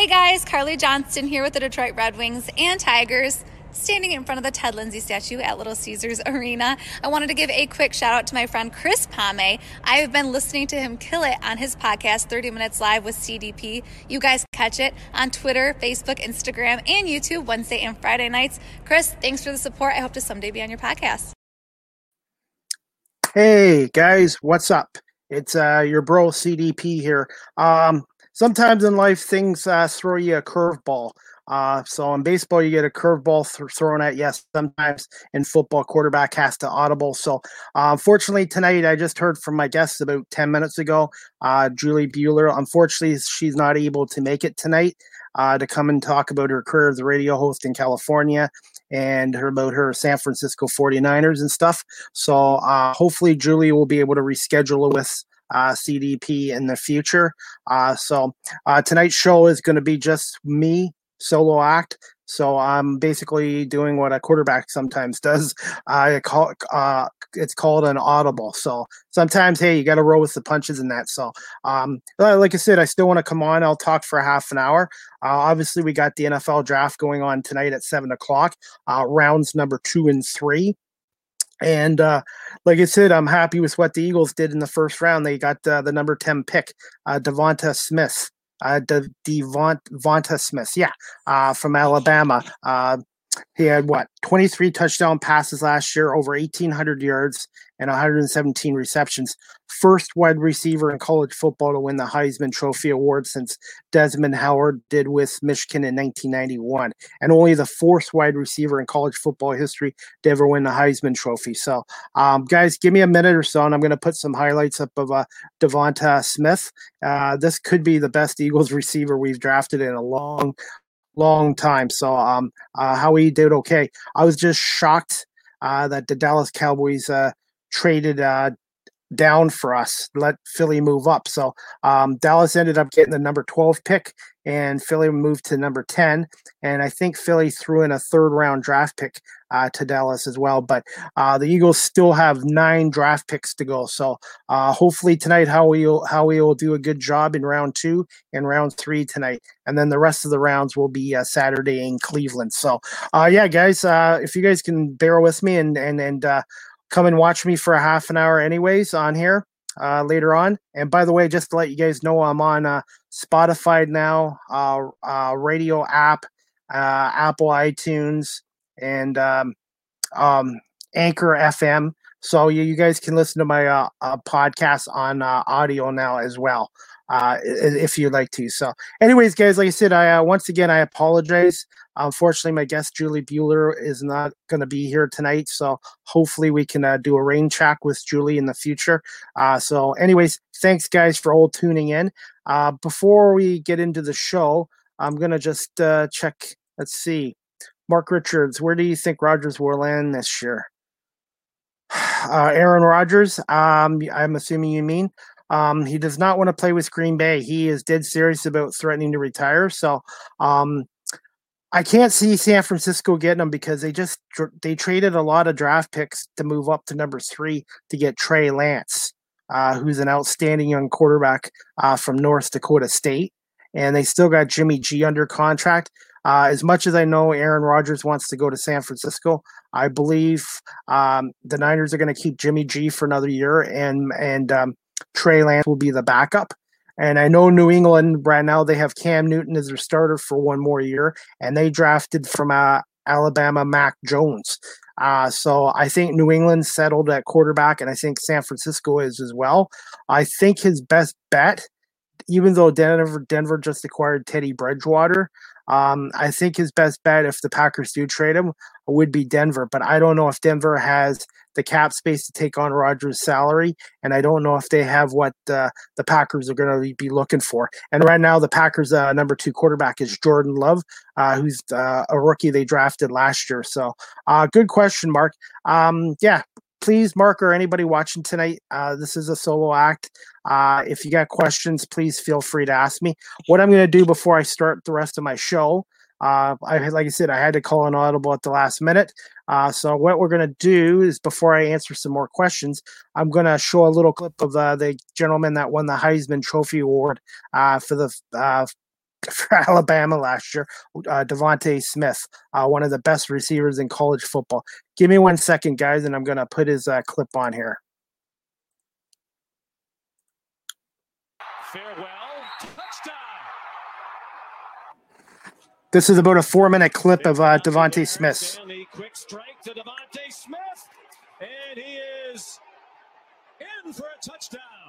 Hey guys, Carly Johnston here with the Detroit Red Wings and Tigers. Standing in front of the Ted Lindsay statue at Little Caesars Arena, I wanted to give a quick shout out to my friend Chris Pame. I have been listening to him kill it on his podcast, 30 Minutes Live with CDP. You guys catch it on Twitter, Facebook, Instagram, and YouTube Wednesday and Friday nights. Chris, thanks for the support. I hope to someday be on your podcast. Hey guys, what's up? It's uh, your bro CDP here. Um, sometimes in life things uh, throw you a curveball. Uh, so in baseball, you get a curveball th- thrown at you. Sometimes in football, quarterback has to audible. So uh, unfortunately, tonight I just heard from my guest about 10 minutes ago, uh, Julie Bueller. Unfortunately, she's not able to make it tonight uh, to come and talk about her career as a radio host in California and her about her San Francisco 49ers and stuff. So uh, hopefully, Julie will be able to reschedule with uh, CDP in the future. Uh, so uh, tonight's show is going to be just me solo act. So I'm basically doing what a quarterback sometimes does. I call uh, it's called an audible. So sometimes, hey, you got to roll with the punches in that. So, um, like I said, I still want to come on. I'll talk for half an hour. Uh, obviously, we got the NFL draft going on tonight at seven o'clock. Uh, rounds number two and three. And uh, like I said, I'm happy with what the Eagles did in the first round. They got uh, the number 10 pick, uh, Devonta Smith uh, De- Devonta Smith, yeah, uh, from Alabama. Uh, he had what 23 touchdown passes last year, over 1,800 yards and 117 receptions. First wide receiver in college football to win the Heisman Trophy award since Desmond Howard did with Michigan in 1991, and only the fourth wide receiver in college football history to ever win the Heisman Trophy. So, um, guys, give me a minute or so, and I'm going to put some highlights up of uh, Devonta Smith. Uh, this could be the best Eagles receiver we've drafted in a long, long time. So um, uh, Howie did okay. I was just shocked uh, that the Dallas Cowboys uh, traded uh, down for us, let Philly move up. So um, Dallas ended up getting the number 12 pick, and Philly moved to number 10. And I think Philly threw in a third round draft pick uh, to Dallas as well. But uh, the Eagles still have nine draft picks to go. So uh, hopefully tonight, Howie will, Howie will do a good job in round two and round three tonight. And then the rest of the rounds will be uh, Saturday in Cleveland. So uh, yeah, guys, uh, if you guys can bear with me and, and, and, come and watch me for a half an hour anyways on here uh, later on. And by the way, just to let you guys know, I'm on uh, Spotify now, uh, uh radio app, uh, Apple iTunes, and um, um, Anchor FM. So you, you guys can listen to my uh, podcast on audio now as well. If you'd like to. So, anyways, guys, like I said, I once again I apologize. Unfortunately, my guest Julie Bueller is not going to be here tonight, so hopefully we can uh, do a rain check with Julie in the future. Uh, so, anyways, thanks guys for all tuning in. Uh, before we get into the show, I'm to just uh, check. Let's see, Mark Richards, where do you think Rodgers will land this year? Uh, Aaron Rodgers, um, I'm assuming you mean. Um, he does not want to play with Green Bay. He is dead serious about threatening to retire. So, um, I can't see San Francisco getting him because they just they traded a lot of draft picks to move up to number three to get Trey Lance, uh, who's an outstanding young quarterback uh, from North Dakota State, and they still got Jimmy G under contract. Uh, as much as I know Aaron Rodgers wants to go to San Francisco, I believe um, the Niners are going to keep Jimmy G for another year, and and um, Trey Lance will be the backup. And I know New England right now they have Cam Newton as their starter for one more year, and they drafted from uh, Alabama Mac Jones. Uh, so I think New England settled at quarterback, and I think San Francisco is as well. I think his best bet, even though Denver Denver just acquired Teddy Bridgewater, um, I think his best bet if the Packers do trade him would be Denver. But I don't know if Denver has the cap space to take on Rodgers' salary, and I don't know if they have what uh, the Packers are going to be looking for. And right now, the Packers' uh, number two quarterback is Jordan Love, uh, who's uh, a rookie they drafted last year. So, uh, good question, Mark. Um, yeah, please, Mark, or anybody watching tonight, uh, this is a solo act. if you got questions, please feel free to ask me. What I'm going to do before I start the rest of my show uh, I like I said, I had to call an audible at the last minute. Uh, so what we're going to do is before I answer some more questions, I'm going to show a little clip of uh, the gentleman that won the Heisman Trophy Award uh, for the uh, for Alabama last year, uh, DeVonta Smith, uh, one of the best receivers in college football. Give me one second, guys, and I'm going to put his uh, clip on here. Farewell. Touchdown. This is about a four minute clip of uh, DeVonta Smith. Quick strike to DeVonta Smith, and he is in for a touchdown.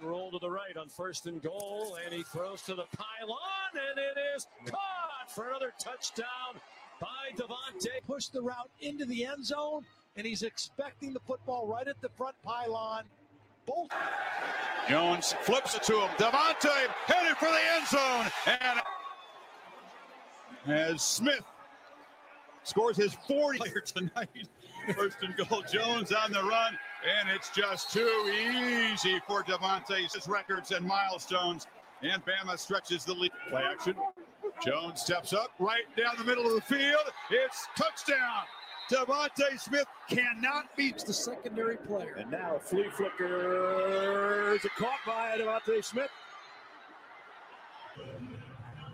And roll to the right on first and goal, and he throws to the pylon, and it is caught for another touchdown by DeVonta. Pushed the route into the end zone, and he's expecting the football right at the front pylon. Bolt. Jones flips it to him. DeVonta headed for the end zone. And as Smith scores his 40 player tonight. First and goal. Jones on the run. And it's just too easy for DeVonta. His records and milestones. And Bama stretches the lead. Play action. Jones steps up right down the middle of the field. It's touchdown. DeVonta Smith cannot beat the secondary player. And now flea flicker is caught by DeVonta Smith.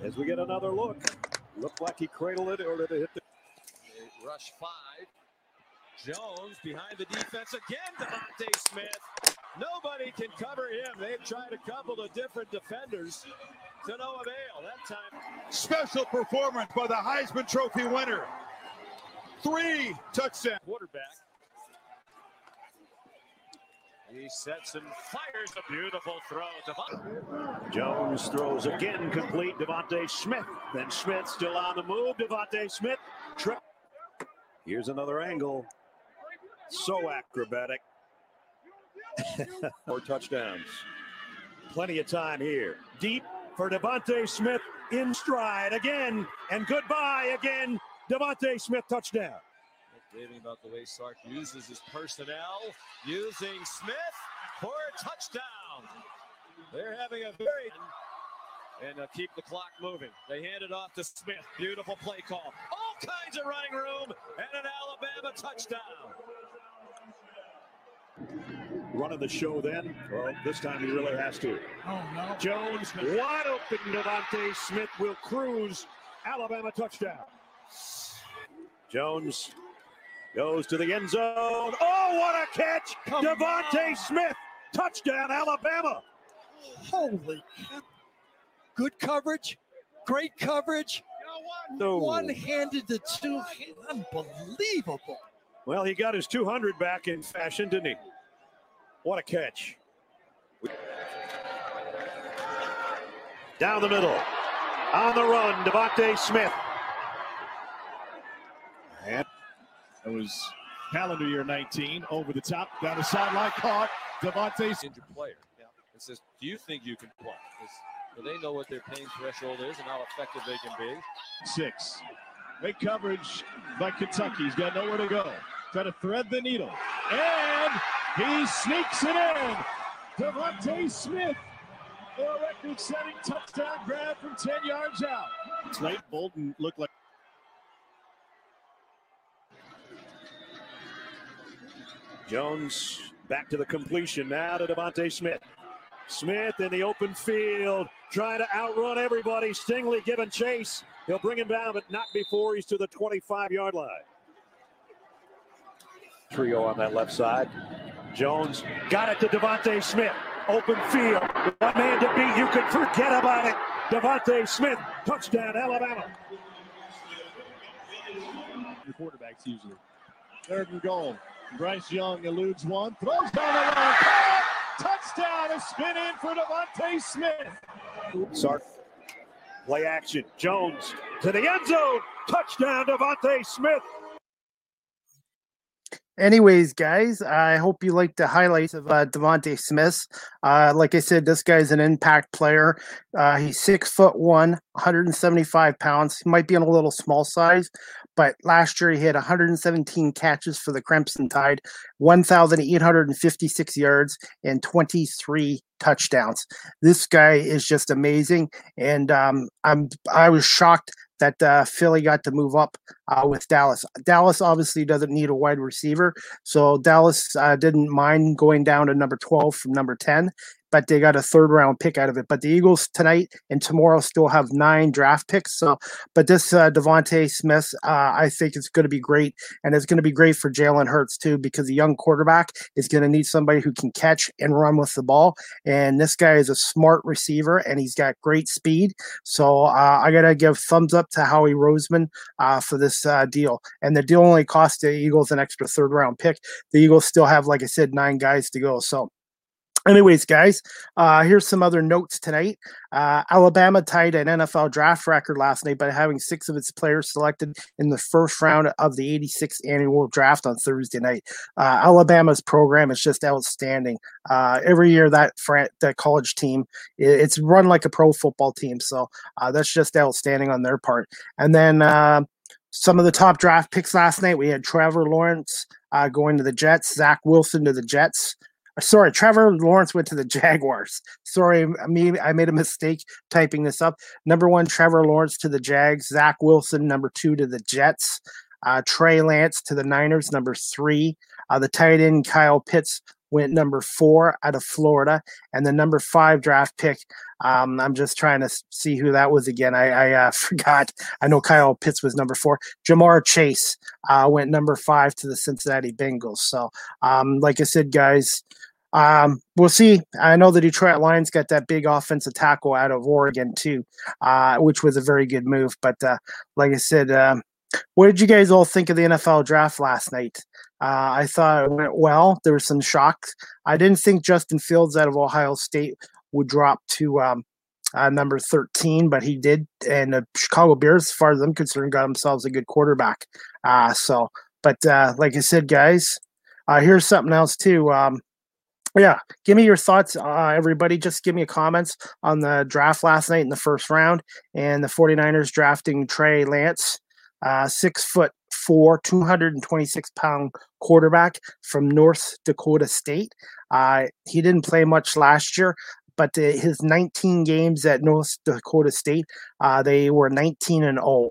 As we get another look, looked like he cradled it or did it hit the rush five. Jones behind the defense again. DeVonta Smith. Nobody can cover him. They've tried a couple of different defenders to no avail. That time. Special performance by the Heisman Trophy winner. Three touchdown. Quarterback. He sets and fires a beautiful throw. Devont- Jones throws again complete. DeVonta Smith. Then Smith still on the move. DeVonta Smith. Trip. Here's another angle. So acrobatic. Four touchdowns. Plenty of time here. Deep for DeVonta Smith in stride again. And goodbye again DeVonta Smith touchdown. Raving about the way Sark uses his personnel, using Smith for a touchdown. They're having a very and uh, keep the clock moving. They hand it off to Smith. Beautiful play call. All kinds of running room and an Alabama touchdown. Running the show then. Well, this time he really has to. Oh, no. Jones, wide open. DeVonta Smith will cruise. Alabama touchdown. Jones goes to the end zone. Oh, what a catch! DeVonta Smith, touchdown, Alabama. Holy Good coverage, great coverage. No. One-handed to two, unbelievable. Well, he got his 200 back in fashion, didn't he? What a catch! Down the middle, on the run, DeVonta Smith and it was calendar year 19 over the top, down the sideline, caught DeVonta. Injured player. Yeah. It says, do you think you can play? So they know what their pain threshold is and how effective they can be. Six. Great coverage by Kentucky. He's got nowhere to go. Try to thread the needle. And he sneaks it in. DeVonta Smith a record-setting touchdown grab from 10 yards out. Slate Bolton looked like Jones back to the completion now to DeVonta Smith. Smith in the open field, trying to outrun everybody. Stingley giving chase. He'll bring him down, but not before he's to the 25 yard line. Trio on that left side. Jones got it to DeVonta Smith. Open field. One man to beat. You can forget about it. DeVonta Smith, touchdown, Alabama. The quarterbacks usually. Third and goal. Bryce Young eludes one, throws down the line. Touchdown, a spin in for DeVonta Smith. Sark, play action. Jones to the end zone. Touchdown, DeVonta Smith. Anyways, guys, I hope you liked the highlights of uh, DeVonta Smith. Uh, like I said, this guy's an impact player. Uh, he's six foot one, 175 pounds. He might be on a little small size, but last year he had 117 catches for the Crimson Tide, 1,856 yards, and 23 touchdowns. This guy is just amazing, and um, I'm I was shocked that uh, Philly got to move up uh, with Dallas. Dallas obviously doesn't need a wide receiver, so Dallas uh, didn't mind going down to number 12 from number 10 but they got a third round pick out of it. But the Eagles tonight and tomorrow still have nine draft picks. So, but this uh, DeVonta Smith, uh, I think it's going to be great, and it's going to be great for Jalen Hurts too, because the young quarterback is going to need somebody who can catch and run with the ball. And this guy is a smart receiver, and he's got great speed. So uh, I got to give thumbs up to Howie Roseman uh, for this uh, deal. And the deal only cost the Eagles an extra third round pick. The Eagles still have, like I said, nine guys to go. So Anyways, guys, uh, here's some other notes tonight. Uh, Alabama tied an NFL draft record last night by having six of its players selected in the first round of the 86th annual draft on Thursday night. Uh, Alabama's program is just outstanding. Uh, every year, that fran- that college team, it's run like a pro football team. So uh, that's just outstanding on their part. And then uh, some of the top draft picks last night, we had Trevor Lawrence going to the Jets, Zach Wilson to the Jets sorry, Trevor Lawrence went to the Jaguars. Sorry, me, I made a mistake typing this up. Number one, Trevor Lawrence to the Jags. Zach Wilson, number two, to the Jets. Uh, Trey Lance to the Niners, number three. Uh, the tight end Kyle Pitts went number four out of Florida, and the number five draft pick. Um, I'm just trying to see who that was again. I, I uh, forgot. I know Kyle Pitts was number four. Ja'Marr Chase uh, went number five to the Cincinnati Bengals. So, um, like I said, guys, um, we'll see. I know the Detroit Lions got that big offensive tackle out of Oregon too, uh, which was a very good move. But uh, like I said, um, what did you guys all think of the NFL draft last night? Uh, I thought it went well. There was some shocks. I didn't think Justin Fields out of Ohio State would drop to um, uh, number 13, but he did. And the Chicago Bears, as far as I'm concerned, got themselves a good quarterback. Uh, so, but uh, like I said, guys, uh, here's something else too. Um, yeah, give me your thoughts, uh, everybody. Just give me a comments on the draft last night in the first round and the 49ers drafting Trey Lance, uh, six foot four, 226 pound quarterback from North Dakota State. Uh, he didn't play much last year, but his 19 games at North Dakota State, uh, they were 19 and 0.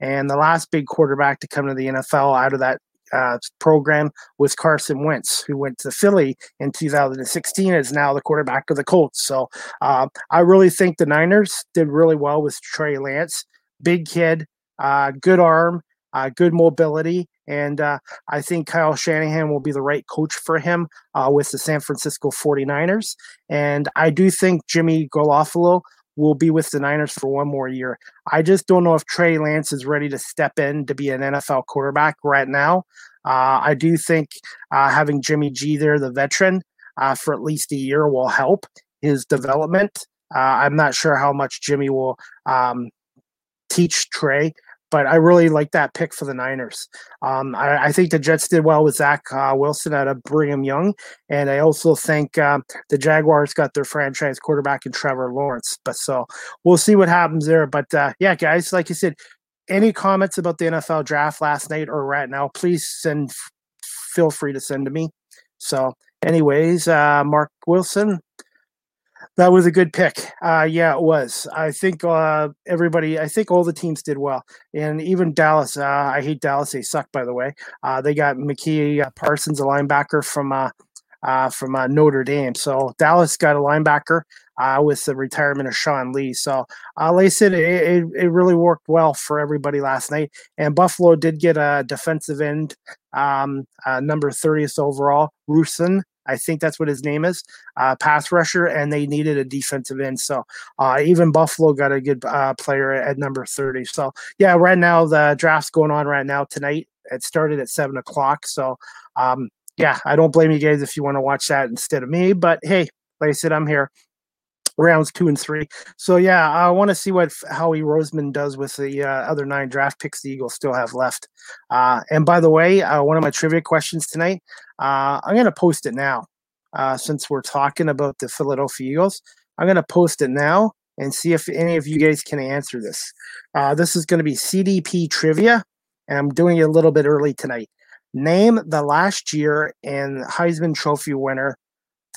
And the last big quarterback to come to the NFL out of that uh, program was Carson Wentz, who went to Philly in 2016, is now the quarterback of the Colts. So uh, I really think the Niners did really well with Trey Lance. Big kid, uh, good arm, uh, good mobility. And uh, I think Kyle Shanahan will be the right coach for him uh, with the San Francisco 49ers. And I do think Jimmy Garoppolo will be with the Niners for one more year. I just don't know if Trey Lance is ready to step in to be an NFL quarterback right now. Uh, I do think uh, having Jimmy G there, the veteran, uh, for at least a year will help his development. Uh, I'm not sure how much Jimmy will um, teach Trey, but I really like that pick for the Niners. Um, I, I, think the Jets did well with Zach uh, Wilson out of Brigham Young, and I also think um, the Jaguars got their franchise quarterback in Trevor Lawrence. But so we'll see what happens there. But uh, yeah, guys, like you said, any comments about the NFL draft last night or right now, please send. Feel free to send to me. So, anyways, uh, Mark Wilson, that was a good pick. Uh, yeah, it was. I think uh, everybody, I think all the teams did well, and even Dallas. Uh, I hate Dallas; they suck, by the way. Uh, they got Micah Parsons, a linebacker from uh, uh, from Notre Dame. So Dallas got a linebacker with the retirement of Sean Lee. So, like I said, it, it, it, really worked well for everybody last night. And Buffalo did get a defensive end, um, number 30th overall, Rusin. I think that's what his name is, uh, pass rusher, and they needed a defensive end. So uh, even Buffalo got a good uh, player at number 30. So yeah, right now the draft's going on right now tonight. It started at seven o'clock. So um, yeah, I don't blame you guys if you want to watch that instead of me. But hey, like I said, I'm here rounds two and three. So yeah, I want to see what Howie Roseman does with the uh, other nine draft picks the Eagles still have left. Uh, and by the way, uh, one of my trivia questions tonight, uh, I'm going to post it now. Uh, since we're talking about the Philadelphia Eagles, I'm going to post it now and see if any of you guys can answer this. Uh, this is going to be CDP trivia, and I'm doing it a little bit early tonight. Name the last year and Heisman Trophy winner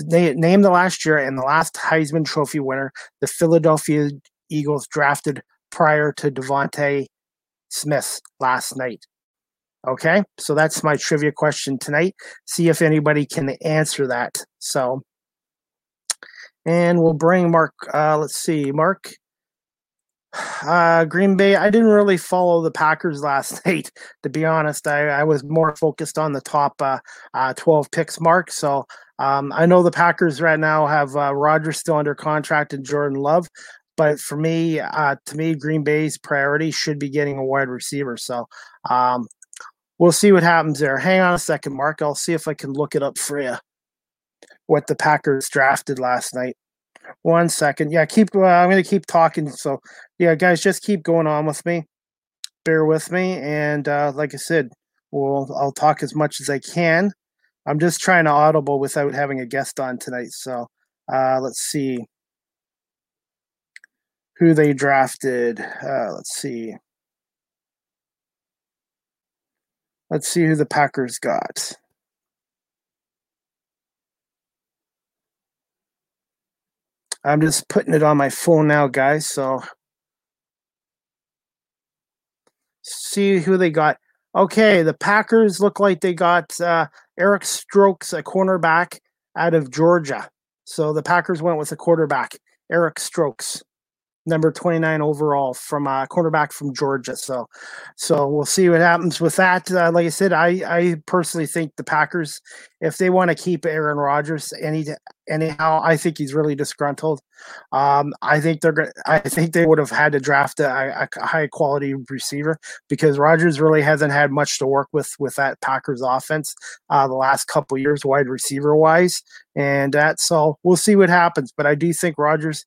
they name the last year and the last Heisman Trophy winner the Philadelphia Eagles drafted prior to DeVonta Smith last night. Okay, so that's my trivia question tonight. See if anybody can answer that. So, and we'll bring Mark. Uh, let's see, Mark. Uh, Green Bay. I didn't really follow the Packers last night, to be honest. I, I was more focused on the top uh, uh, 12 picks mark. So um, I know the Packers right now have uh, Rodgers still under contract and Jordan Love. But for me, uh, to me, Green Bay's priority should be getting a wide receiver. So um, we'll see what happens there. Hang on a second, Mark. I'll see if I can look it up for you. What the Packers drafted last night. One second. Yeah, keep. Uh, I'm going to keep talking. So, yeah, guys, just keep going on with me. Bear with me, and uh, like I said, we'll I'll talk as much as I can. I'm just trying to audible without having a guest on tonight. So, uh, let's see who they drafted. Uh, let's see. Let's see who the Packers got. I'm just putting it on my phone now, guys. So see who they got. Okay, the Packers look like they got uh, Eric Stokes, a cornerback out of Georgia. So the Packers went with a quarterback, Eric Stokes number 29 overall from a uh, quarterback from Georgia. So, so we'll see what happens with that. Uh, like I said, I, I personally think the Packers, if they want to keep Aaron Rodgers any anyhow, I think he's really disgruntled. Um, I think they're I think they would have had to draft a, a high quality receiver because Rodgers really hasn't had much to work with with that Packers offense uh, the last couple years, wide receiver wise, and that so we'll see what happens. But I do think Rodgers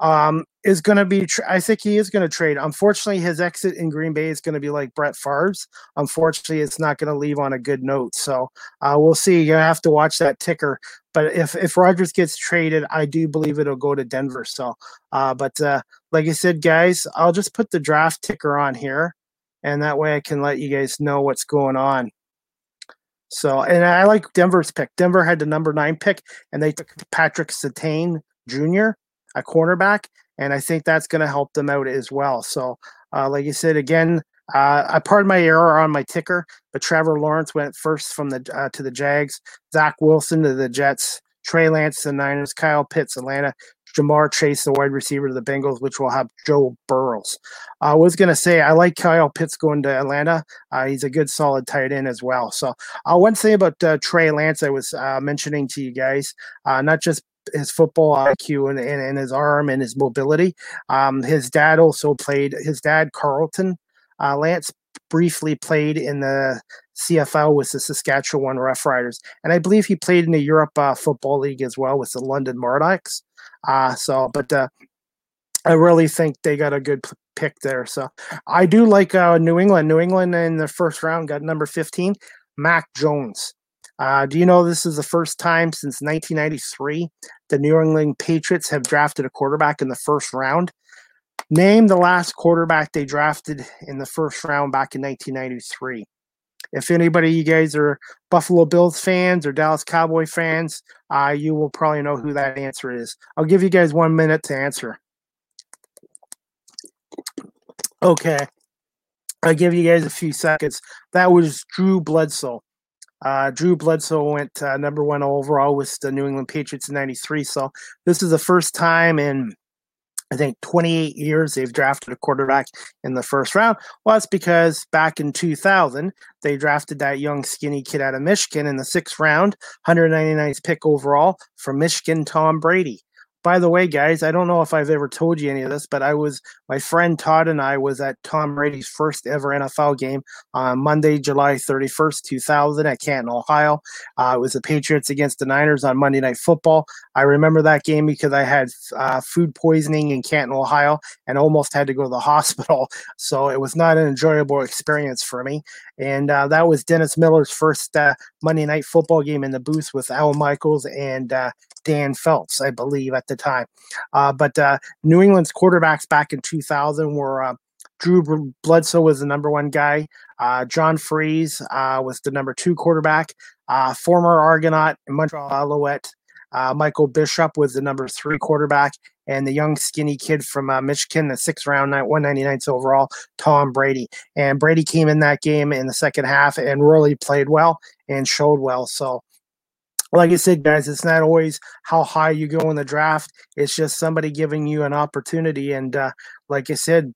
um, is going to be. Tra- I think he is going to trade. Unfortunately, his exit in Green Bay is going to be like Brett Favre's. Unfortunately, it's not going to leave on a good note. So uh, we'll see. You have to watch that ticker. But if if Rodgers gets traded, I do believe it'll go to Denver. So, uh, but uh, like I said, guys, I'll just put the draft ticker on here, and that way I can let you guys know what's going on. So, and I like Denver's pick. Denver had the number nine pick, and they took Patrick Surtain Jr a cornerback, and I think that's going to help them out as well. So, uh, like you said, again, uh, I pardon my error on my ticker, but Trevor Lawrence went first from the uh, to the Jags, Zach Wilson to the Jets, Trey Lance to the Niners, Kyle Pitts, Atlanta, Ja'Marr Chase, the wide receiver to the Bengals, which will have Joe Burrows. I was going to say, I like Kyle Pitts going to Atlanta. Uh, he's a good, solid tight end as well. So, uh, one thing about uh, Trey Lance, I was uh, mentioning to you guys, not just his football IQ and, and, and his arm and his mobility. Um, his dad also played. His dad Carlton uh, Lance briefly played in the CFL with the Saskatchewan Roughriders, and I believe he played in the Europe uh, Football League as well with the London Monarchs. Uh, so, but uh, I really think they got a good pick there. So I do like uh, New England. New England in the first round got number 15, Mac Jones. Uh, do you know this is the first time since 1993 the New England Patriots have drafted a quarterback in the first round? Name the last quarterback they drafted in the first round back in 1993. If anybody, you guys are Buffalo Bills fans or Dallas Cowboy fans, uh, you will probably know who that answer is. I'll give you guys one minute to answer. Okay. I'll give you guys a few seconds. That was Drew Bledsoe. Uh, Drew Bledsoe went uh, number one overall with the New England Patriots in '93. So this is the first time in I think 28 years they've drafted a quarterback in the first round. Well, that's because back in 2000 they drafted that young skinny kid out of Michigan in the sixth round, 199th pick overall from Michigan, Tom Brady by the way, guys, I don't know if I've ever told you any of this, but I was my friend Todd and I was at Tom Brady's first ever NFL game on Monday, July 31st, 2000 at Canton, Ohio. Uh, it was the Patriots against the Niners on Monday Night Football. I remember that game because I had uh, food poisoning in Canton, Ohio, and almost had to go to the hospital. So it was not an enjoyable experience for me. And uh, that was Dennis Miller's first uh, Monday Night Football game in the booth with Al Michaels and uh, Dan Phelps, I believe, at the time. Uh, but uh, New England's quarterbacks back in 2000 were uh, Drew Bledsoe was the number one guy. John Friesz uh, was the number two quarterback. Former Argonaut Montreal Alouette Michael Bishop was the number three quarterback. And the young skinny kid from Michigan, the sixth round, 199th overall, Tom Brady. And Brady came in that game in the second half and really played well and showed well. So like I said, guys, it's not always how high you go in the draft. It's just somebody giving you an opportunity. And uh, like I said,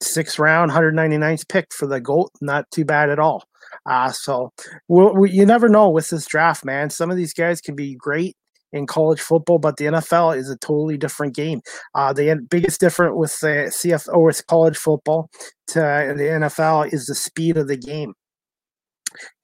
sixth round, 199th pick for the GOAT, not too bad at all. Uh, so we'll, we, you never know with this draft, man. Some of these guys can be great in college football, but the NFL is a totally different game. Uh, the biggest difference with the CFO with college football to the NFL is the speed of the game.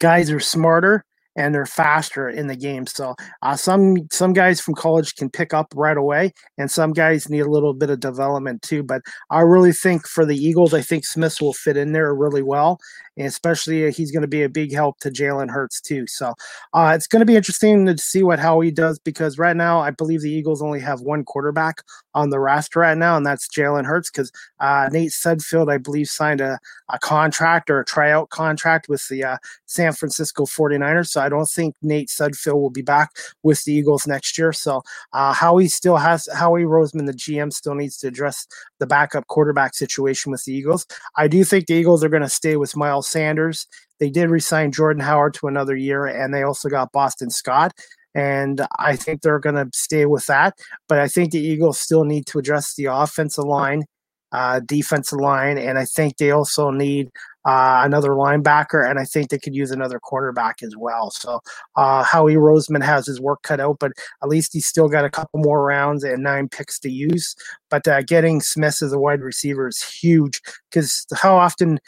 Guys are smarter and they're faster in the game. So uh, some some guys from college can pick up right away, and some guys need a little bit of development too. But I really think for the Eagles, I think Smith will fit in there really well, and especially uh, he's going to be a big help to Jalen Hurts too. So uh, it's going to be interesting to see what how he does because right now I believe the Eagles only have one quarterback on the roster right now, and that's Jalen Hurts because uh, Nate Sudfeld I believe signed a, a contract or a tryout contract with the uh, San Francisco 49ers. So I don't think Nate Sudfeld will be back with the Eagles next year. So uh, Howie still has Howie Roseman, the GM, still needs to address the backup quarterback situation with the Eagles. I do think the Eagles are going to stay with Miles Sanders. They did resign Jordan Howard to another year, and they also got Boston Scott. And I think they're going to stay with that. But I think the Eagles still need to address the offensive line, uh, defensive line, and I think they also need uh, another linebacker, and I think they could use another quarterback as well. So uh, Howie Roseman has his work cut out, but at least he's still got a couple more rounds and nine picks to use. But uh, getting Smith as a wide receiver is huge because how often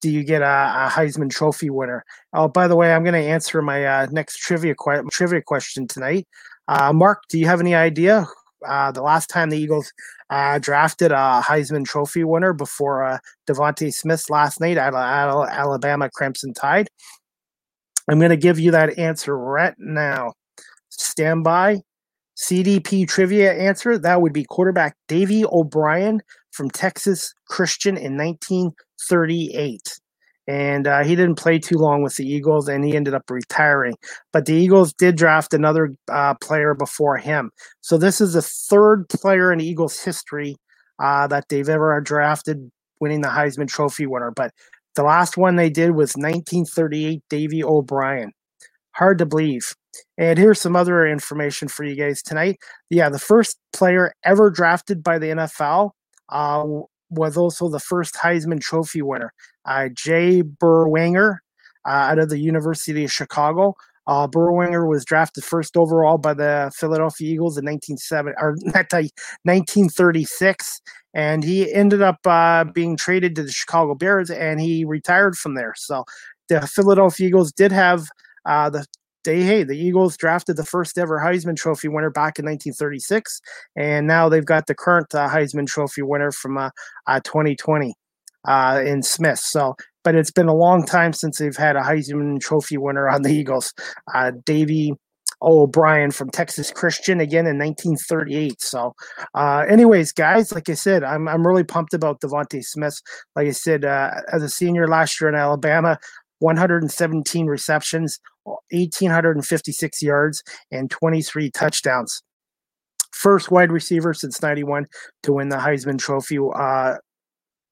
do you get a, a, Heisman Trophy winner? Oh, by the way, I'm going to answer my uh, next trivia trivia question tonight. Uh, Mark, do you have any idea uh, the last time the Eagles uh, drafted a Heisman Trophy winner before uh, DeVonta Smith last night at, at Alabama Crimson Tide? I'm going to give you that answer right now. Stand by. CDP trivia answer that would be quarterback Davy O'Brien from Texas Christian in 1938 and uh, he didn't play too long with the Eagles, and he ended up retiring. But the Eagles did draft another uh, player before him, so this is the third player in Eagles history uh, that they've ever drafted, winning the Heisman Trophy winner. But the last one they did was 1938, Davy O'Brien. Hard to believe. And here's some other information for you guys tonight. Yeah, the first player ever drafted by the NFL uh, was also the first Heisman Trophy winner uh, Jay Berwanger uh, out of the University of Chicago. Uh, was drafted first overall by the Philadelphia Eagles in 1970, or 1936, and he ended up uh, being traded to the Chicago Bears, and he retired from there. So the Philadelphia Eagles did have uh, the they hey the Eagles drafted the first ever Heisman Trophy winner back in 1936, and now they've got the current uh, Heisman Trophy winner from 2020 uh, uh, uh, in Smith. So, but it's been a long time since they've had a Heisman Trophy winner on the Eagles. Uh, Davy O'Brien from Texas Christian again in 1938. So, uh, anyways, guys, like I said, I'm I'm really pumped about DeVonta Smith. Like I said, uh, as a senior last year in Alabama, 117 receptions, 1,856 yards, and 23 touchdowns. First wide receiver since 91 to win the Heisman Trophy. Uh,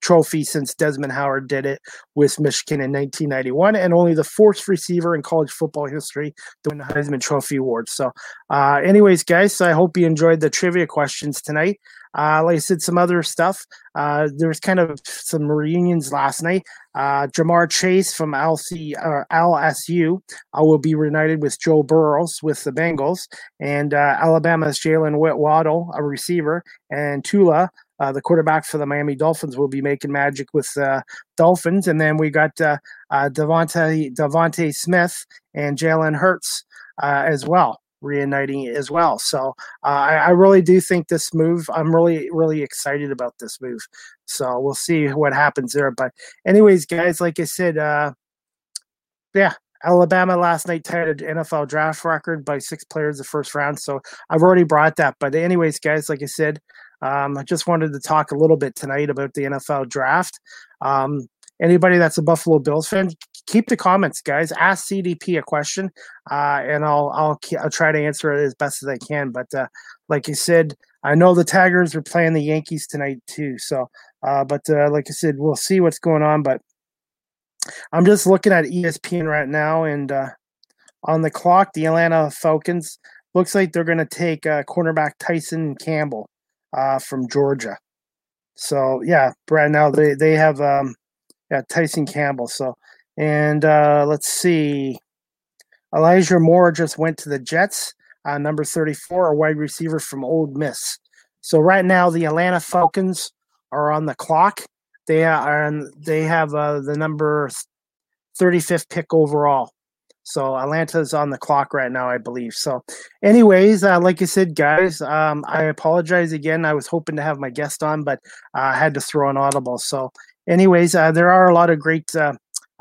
trophy since Desmond Howard did it with Michigan in 1991, and only the fourth receiver in college football history to win the Heisman Trophy award. So, uh, anyways, guys, I hope you enjoyed the trivia questions tonight. Uh, like I said, some other stuff. Uh, there was kind of some reunions last night. Uh, Ja'Marr Chase from LC, uh, LSU uh, will be reunited with Joe Burrows with the Bengals, and uh, Alabama's Jaylen Waddle, a receiver, and Tua uh, the quarterback for the Miami Dolphins will be making magic with uh, Dolphins, and then we got uh, uh, DeVonta DeVonta Smith and Jalen Hurts uh, as well, reuniting as well. So uh, I, I, really do think this move. I'm really really excited about this move. So we'll see what happens there. But anyways, guys, like I said, uh, yeah, Alabama last night tied an NFL draft record by six players the first round. So I've already brought that. But anyways, guys, like I said, um, I just wanted to talk a little bit tonight about the NFL draft. Um, anybody that's a Buffalo Bills fan, keep the comments, guys. Ask CDP a question, uh, and I'll, I'll I'll try to answer it as best as I can. But uh, like you said, I know the Tigers are playing the Yankees tonight too. So, uh, but uh, like I said, we'll see what's going on. But I'm just looking at ESPN right now, and uh, on the clock, the Atlanta Falcons looks like they're going to take uh, cornerback Tyson Campbell from Georgia. So yeah, right now they they have um, yeah Tyson Campbell. So and uh, let's see, Elijah Moore just went to the Jets. Uh, number 34, a wide receiver from Ole Miss. So right now the Atlanta Falcons are on the clock. They are they have uh, the number 35th pick overall. So Atlanta's on the clock right now, I believe. So, anyways, uh, like I said, guys, um, I apologize again. I was hoping to have my guest on, but uh, I had to throw an audible. So, anyways, uh, there are a lot of great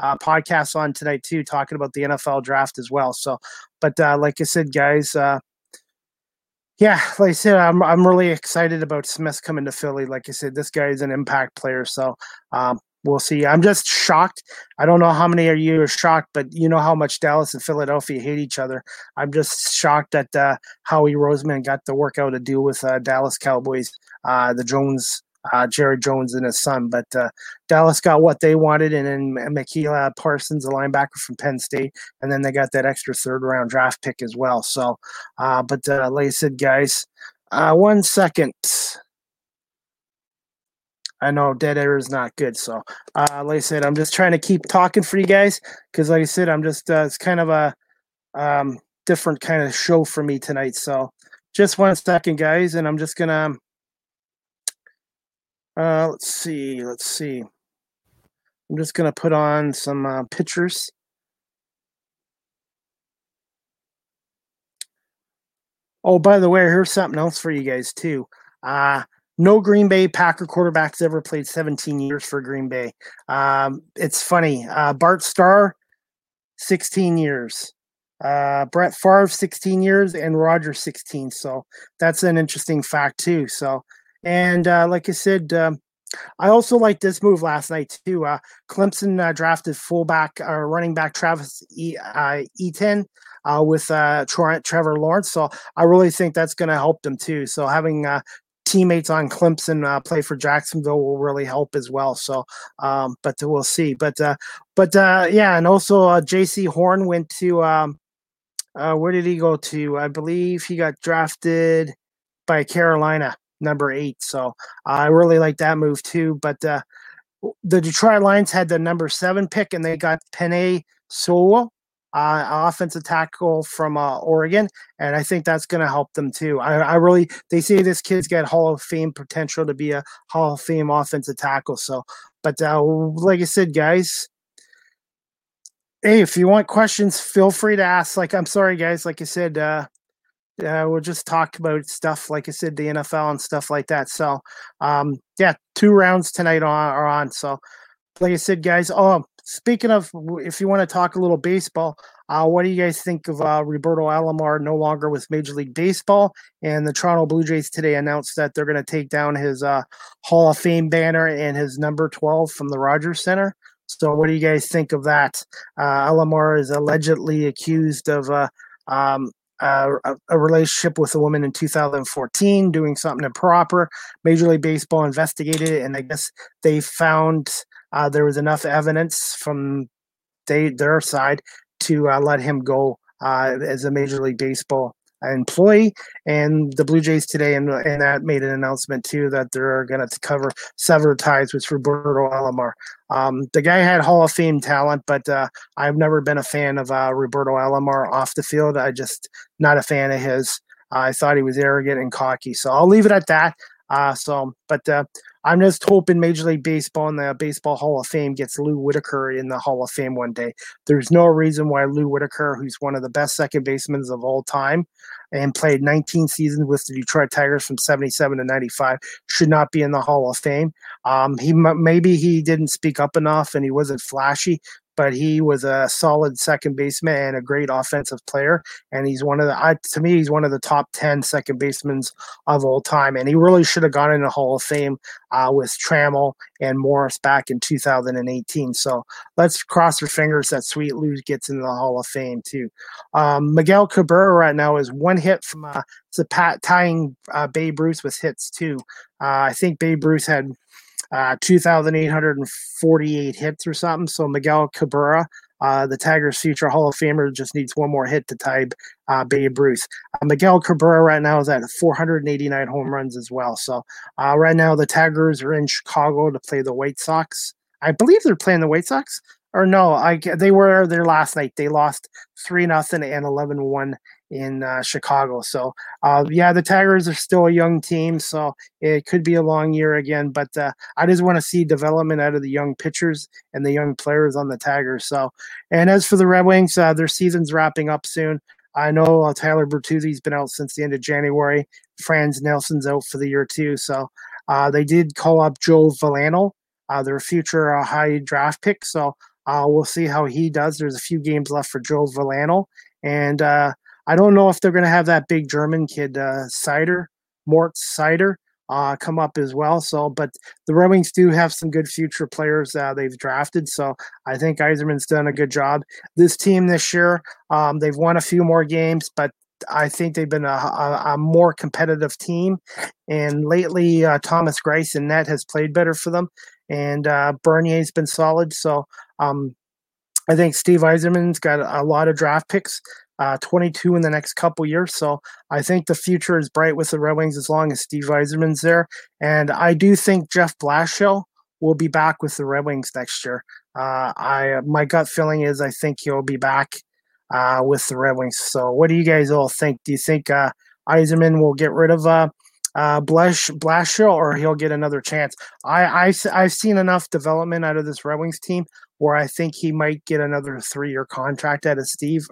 uh, uh, podcasts on tonight too, talking about the NFL draft as well. So, but uh, like I said, guys, yeah, like I said, I'm I'm really excited about Smith coming to Philly. Like I said, this guy is an impact player. So, um, we'll see. I'm just shocked. I don't know how many of you are shocked, but you know how much Dallas and Philadelphia hate each other. I'm just shocked at uh, Howie Roseman got the work out to deal with uh, Dallas Cowboys, uh, the Jones, uh, Jerry Jones and his son. But uh, Dallas got what they wanted, and then Micah Parsons, a linebacker from Penn State, and then they got that extra third round draft pick as well. So, uh, but like I said, guys, one second. I know dead air is not good. So, uh, like I said, I'm just trying to keep talking for you guys because, like I said, I'm just uh, it's kind of a um, different kind of show for me tonight. So, just one second, guys, and I'm just gonna uh, let's see, let's see. I'm just gonna put on some uh, pictures. Oh, by the way, here's something else for you guys too. Uh no Green Bay Packer quarterbacks ever played 17 years for Green Bay. Um, it's funny. Uh, Bart Starr, 16 years. Uh, Brett Favre, 16 years, and Roger, 16. So that's an interesting fact too. So, and uh, like I said, um, I also like this move last night too. Uh, Clemson uh, drafted fullback or uh, running back Travis e- uh, Etienne uh, with uh, Trevor Lawrence. So I really think that's going to help them too. So having teammates on Clemson play for Jacksonville will really help as well. So, um, but we'll see. But but yeah, and also Jaycee Horn went to um, where did he go to? I believe he got drafted by Carolina, number eight. So I really like that move too. But uh, the Detroit Lions had the number seven pick, and they got Penei Sewell uh, offensive tackle from uh, Oregon, and I think that's going to help them too. I, I, really they say this kid's got Hall of Fame potential to be a Hall of Fame offensive tackle. So, but uh, like I said, guys, hey, if you want questions, feel free to ask. Like I'm sorry, guys. Like I said, uh, uh, we'll just talk about stuff like I said, the NFL and stuff like that. So, um, yeah, two rounds tonight on are on. So, like I said, guys. Oh, speaking of, if you want to talk a little baseball, uh, what do you guys think of uh, Roberto Alomar no longer with Major League Baseball? And the Toronto Blue Jays today announced that they're going to take down his uh, Hall of Fame banner and his number 12 from the Rogers Center. So, what do you guys think of that? Uh, Alomar is allegedly accused of uh, a, a, relationship with a woman in 2014, doing something improper. Major League Baseball investigated it, and I guess they found uh, there was enough evidence from they their side to uh, let him go uh, as a Major League Baseball employee. And the Blue Jays today, and, and that made an announcement too that they're going to cover sever ties with Roberto Alomar. Um, the guy had Hall of Fame talent, but uh, I've never been a fan of uh, Roberto Alomar off the field. I just not a fan of his. I thought he was arrogant and cocky. So I'll leave it at that. Uh, so, but uh, I'm just hoping Major League Baseball and the Baseball Hall of Fame gets Lou Whitaker in the Hall of Fame one day. There's no reason why Lou Whitaker, who's one of the best second basemen of all time and played 19 seasons with the Detroit Tigers from 77 to 95, should not be in the Hall of Fame. Um, he maybe he didn't speak up enough and he wasn't flashy, but he was a solid second baseman and a great offensive player. And he's one of the, I, to me, he's one of the top 10 second basemen of all time. And he really should have gone in the Hall of Fame uh, with Trammell and Morris back in 2018. So let's cross our fingers that Sweet Lou gets into the Hall of Fame too. Um, Miguel Cabrera right now is one hit from uh, tying uh, Babe Ruth with hits too. Uh, I think Babe Ruth had uh, 2,848 hits or something. So Miguel Cabrera uh, the Tigers' future Hall of Famer just needs one more hit to tie uh, Babe Ruth. Uh, Miguel Cabrera right now is at 489 home runs as well. So uh, right now the Tigers are in Chicago to play the White Sox. I believe they're playing the White Sox. Or no, I they were there last night. They lost three nothing and 11-1 in uh, Chicago. So, uh, yeah, the Tigers are still a young team, so it could be a long year again. But uh, I just want to see development out of the young pitchers and the young players on the Tigers. So, and as for the Red Wings, uh, their season's wrapping up soon. I know uh, Tyler Bertuzzi's been out since the end of January. Frans Nielsen's out for the year too. So uh, they did call up Joe Veleno, their future high draft pick. So we'll see how he does. There's a few games left for Joe Veleno. And I don't know if they're going to have that big German kid, uh, Seider, Mort Seider, uh, come up as well. So, but the Red Wings do have some good future players uh, they've drafted. So I think Yzerman's done a good job. This team this year, um, they've won a few more games, but I think they've been a, a, a more competitive team. And lately, uh, Thomas Greiss and net has played better for them. And uh, Bernier's been solid. So um, I think Steve Yzerman's got a lot of draft picks uh, 22 in the next couple years. So I think the future is bright with the Red Wings as long as Steve Yzerman's there. And I do think Jeff Blashill will be back with the Red Wings next year. Uh, I my gut feeling is I think he'll be back uh, with the Red Wings. So what do you guys all think? Do you think uh, Yzerman will get rid of uh, Blash Blashill or he'll get another chance? I, I I've seen enough development out of this Red Wings team where I think he might get another three year contract out of Steve.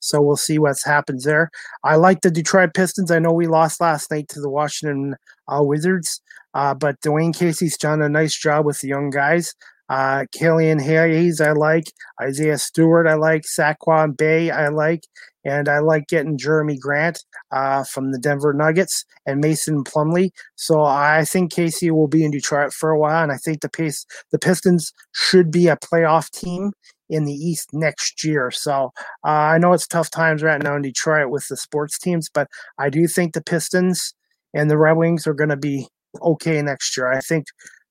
So we'll see what happens there. I like the Detroit Pistons. I know we lost last night to the Washington uh, Wizards, uh, but Dwane Casey's done a nice job with the young guys. Uh, Killian Hayes, I like. Isaiah Stewart, I like. Saddiq Bey, I like. And I like getting Jerami Grant uh, from the Denver Nuggets and Mason Plumlee. So I think Casey will be in Detroit for a while, and I think the pace the Pistons should be a playoff team in the East next year. So uh, I know it's tough times right now in Detroit with the sports teams, but I do think the Pistons and the Red Wings are going to be okay next year. I think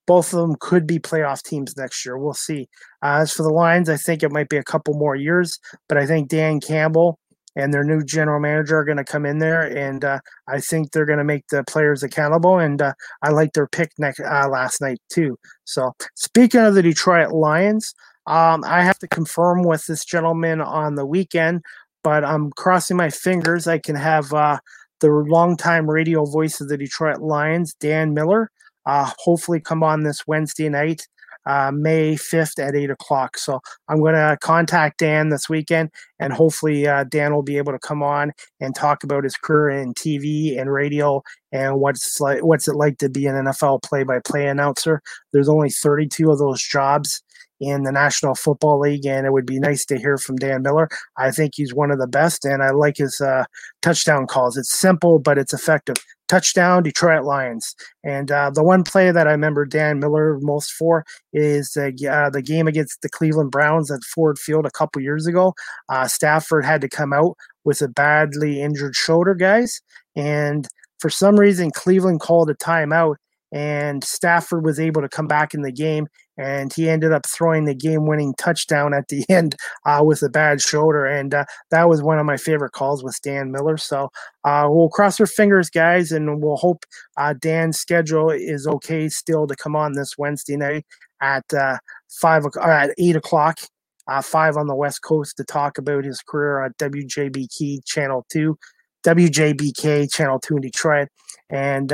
both of them could be playoff teams next year. We'll see. Uh, as for the Lions, I think it might be a couple more years, but I think Dan Campbell and their new general manager are going to come in there, and uh, I think they're going to make the players accountable. And uh, I like their pick next uh, last night too. So speaking of the Detroit Lions, um, I have to confirm with this gentleman on the weekend, but I'm crossing my fingers. I can have uh, the longtime radio voice of the Detroit Lions, Dan Miller, uh, hopefully come on this Wednesday night, uh, May 5th at 8 o'clock. So I'm going to contact Dan this weekend, and hopefully uh, Dan will be able to come on and talk about his career in TV and radio and what's like what's it like to be an NFL play-by-play announcer. There's only 32 of those jobs in the National Football League, and it would be nice to hear from Dan Miller. I think he's one of the best, and I like his uh, touchdown calls. It's simple, but it's effective. Touchdown, Detroit Lions. And uh, the one play that I remember Dan Miller most for is uh, the game against the Cleveland Browns at Ford Field a couple years ago. Uh, Stafford had to come out with a badly injured shoulder, guys. And for some reason, Cleveland called a timeout and Stafford was able to come back in the game, and he ended up throwing the game-winning touchdown at the end uh, with a bad shoulder, and uh, that was one of my favorite calls with Dan Miller. So uh, we'll cross our fingers, guys, and we'll hope uh, Dan's schedule is okay still to come on this Wednesday night at uh, five or at eight o'clock. Uh, five on the West Coast to talk about his career at WJBK Channel 2, WJBK Channel 2 in Detroit. And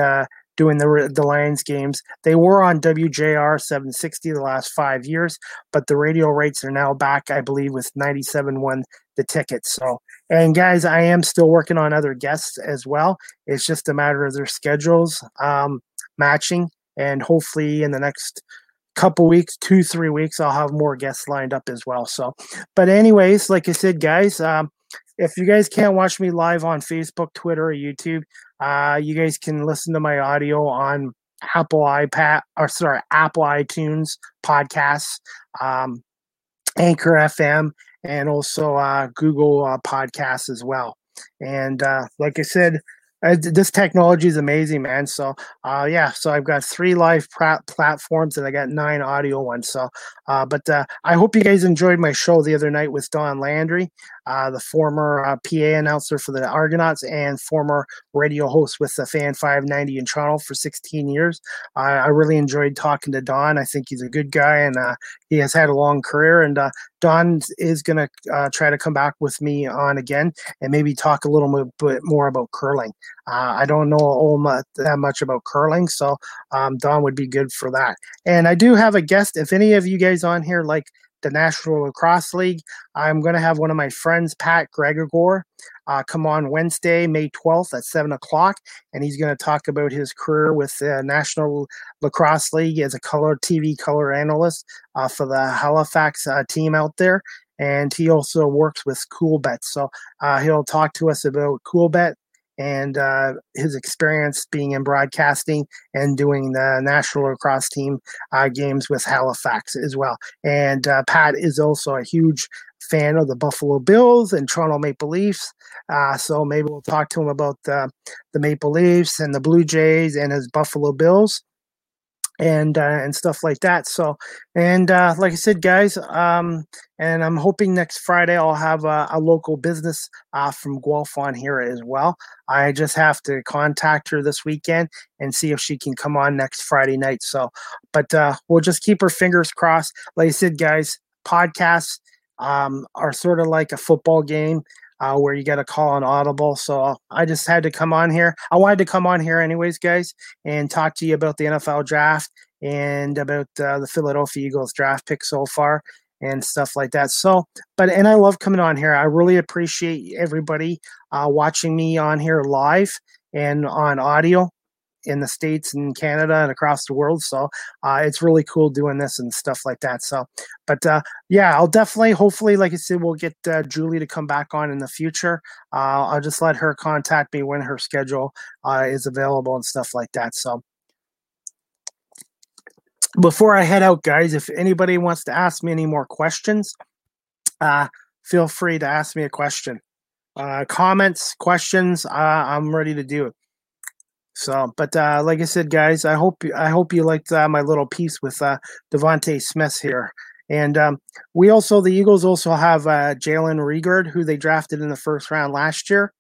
doing the the Lions games. They were on WJR 760 the last five years, but the radio rates are now back, I believe, with 97 won the tickets. So, and guys, I am still working on other guests as well. It's just a matter of their schedules um, matching, and hopefully in the next couple weeks, two three weeks, I'll have more guests lined up as well. So, but anyways, like I said, guys. Um, if you guys can't watch me live on Facebook, Twitter, or YouTube, uh, you guys can listen to my audio on Apple iPad or sorry, Apple iTunes podcasts, um, Anchor FM, and also uh, Google uh, Podcasts as well. And uh, like I said, uh, this technology is amazing, man. So, uh, yeah, so I've got three live platforms and I got nine audio ones. So, uh, but uh, I hope you guys enjoyed my show the other night with Don Landry, uh, the former uh, PA announcer for the Argonauts and former radio host with the Fan 590 in Toronto for 16 years. I really enjoyed talking to Don. I think he's a good guy and he has had a long career. And Don is going to try to come back with me on again and maybe talk a little bit more about curling. Uh, I don't know that much about curling, so um, Don would be good for that. And I do have a guest. If any of you guys on here like the National Lacrosse League, I'm going to have one of my friends, Pat Gregor, uh, come on Wednesday, May 12th at 7 o'clock, and he's going to talk about his career with the National Lacrosse League as a color TV color analyst uh, for the Halifax uh, team out there and he also works with Coolbet. So uh, he'll talk to us about Coolbet and uh, his experience being in broadcasting and doing the national lacrosse team uh, games with Halifax as well. And uh, Pat is also a huge fan of the Buffalo Bills and Toronto Maple Leafs. Uh, so maybe we'll talk to him about the, the Maple Leafs and the Blue Jays and his Buffalo Bills and uh, and stuff like that. So, and uh, like I said, guys, um, and I'm hoping next Friday I'll have a, a local business uh, from Guelph on here as well. I just have to contact her this weekend and see if she can come on next Friday night. So, but uh, we'll just keep our fingers crossed. Like I said, guys, podcasts um, are sort of like a football game uh, where you got to call an audible. So I just had to come on here. I wanted to come on here anyways, guys, and talk to you about the NFL draft and about uh, the Philadelphia Eagles draft pick so far and stuff like that. So, but and I love coming on here. I really appreciate everybody uh, watching me on here live and on audio in the states and Canada and across the world. So uh, it's really cool doing this and stuff like that. So, but uh, yeah, I'll definitely, hopefully, like I said, we'll get uh, Julie to come back on in the future. Uh, I'll just let her contact me when her schedule uh, is available and stuff like that. So. Before I head out, guys, if anybody wants to ask me any more questions, uh, feel free to ask me a question. comments, questions, I'm ready to do it. So, but uh, like I said, guys, I hope I hope you liked uh, my little piece with uh, DeVonta Smith here. And um, we also, the Eagles also have uh, Jalen Reagor, who they drafted in the first round last year.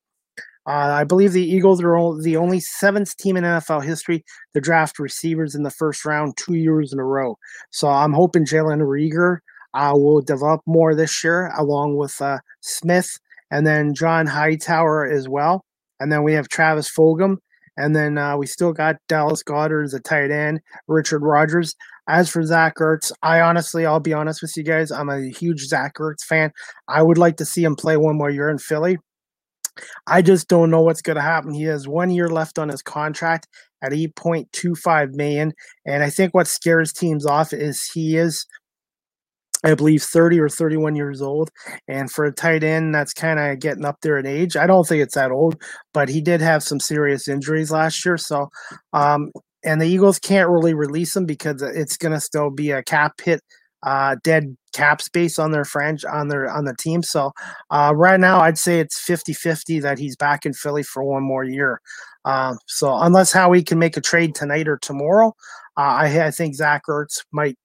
Uh, I believe the Eagles are the only seventh team in NFL history to draft receivers in the first round two years in a row. So I'm hoping Jalen Reagor uh, will develop more this year, along with uh, Smith and then John Hightower as well. And then we have Travis Fulgham and then uh, we still got Dallas Goedert as a tight end, Richard Rodgers. As for Zach Ertz, I honestly, I'll be honest with you guys, I'm a huge Zach Ertz fan. I would like to see him play one more year in Philly. I just don't know what's going to happen. He has one year left on his contract at 8.25 million, and I think what scares teams off is he is I believe 30 or 31 years old. And for a tight end, that's kind of getting up there in age. I don't think it's that old, but he did have some serious injuries last year. So, um, and the Eagles can't really release him because it's going to still be a cap hit, uh, dead cap space on their franchise on their on the team. So, uh, right now, I'd say it's 50 50 that he's back in Philly for one more year. Uh, so, unless Howie can make a trade tonight or tomorrow, uh, I, I think Zach Ertz might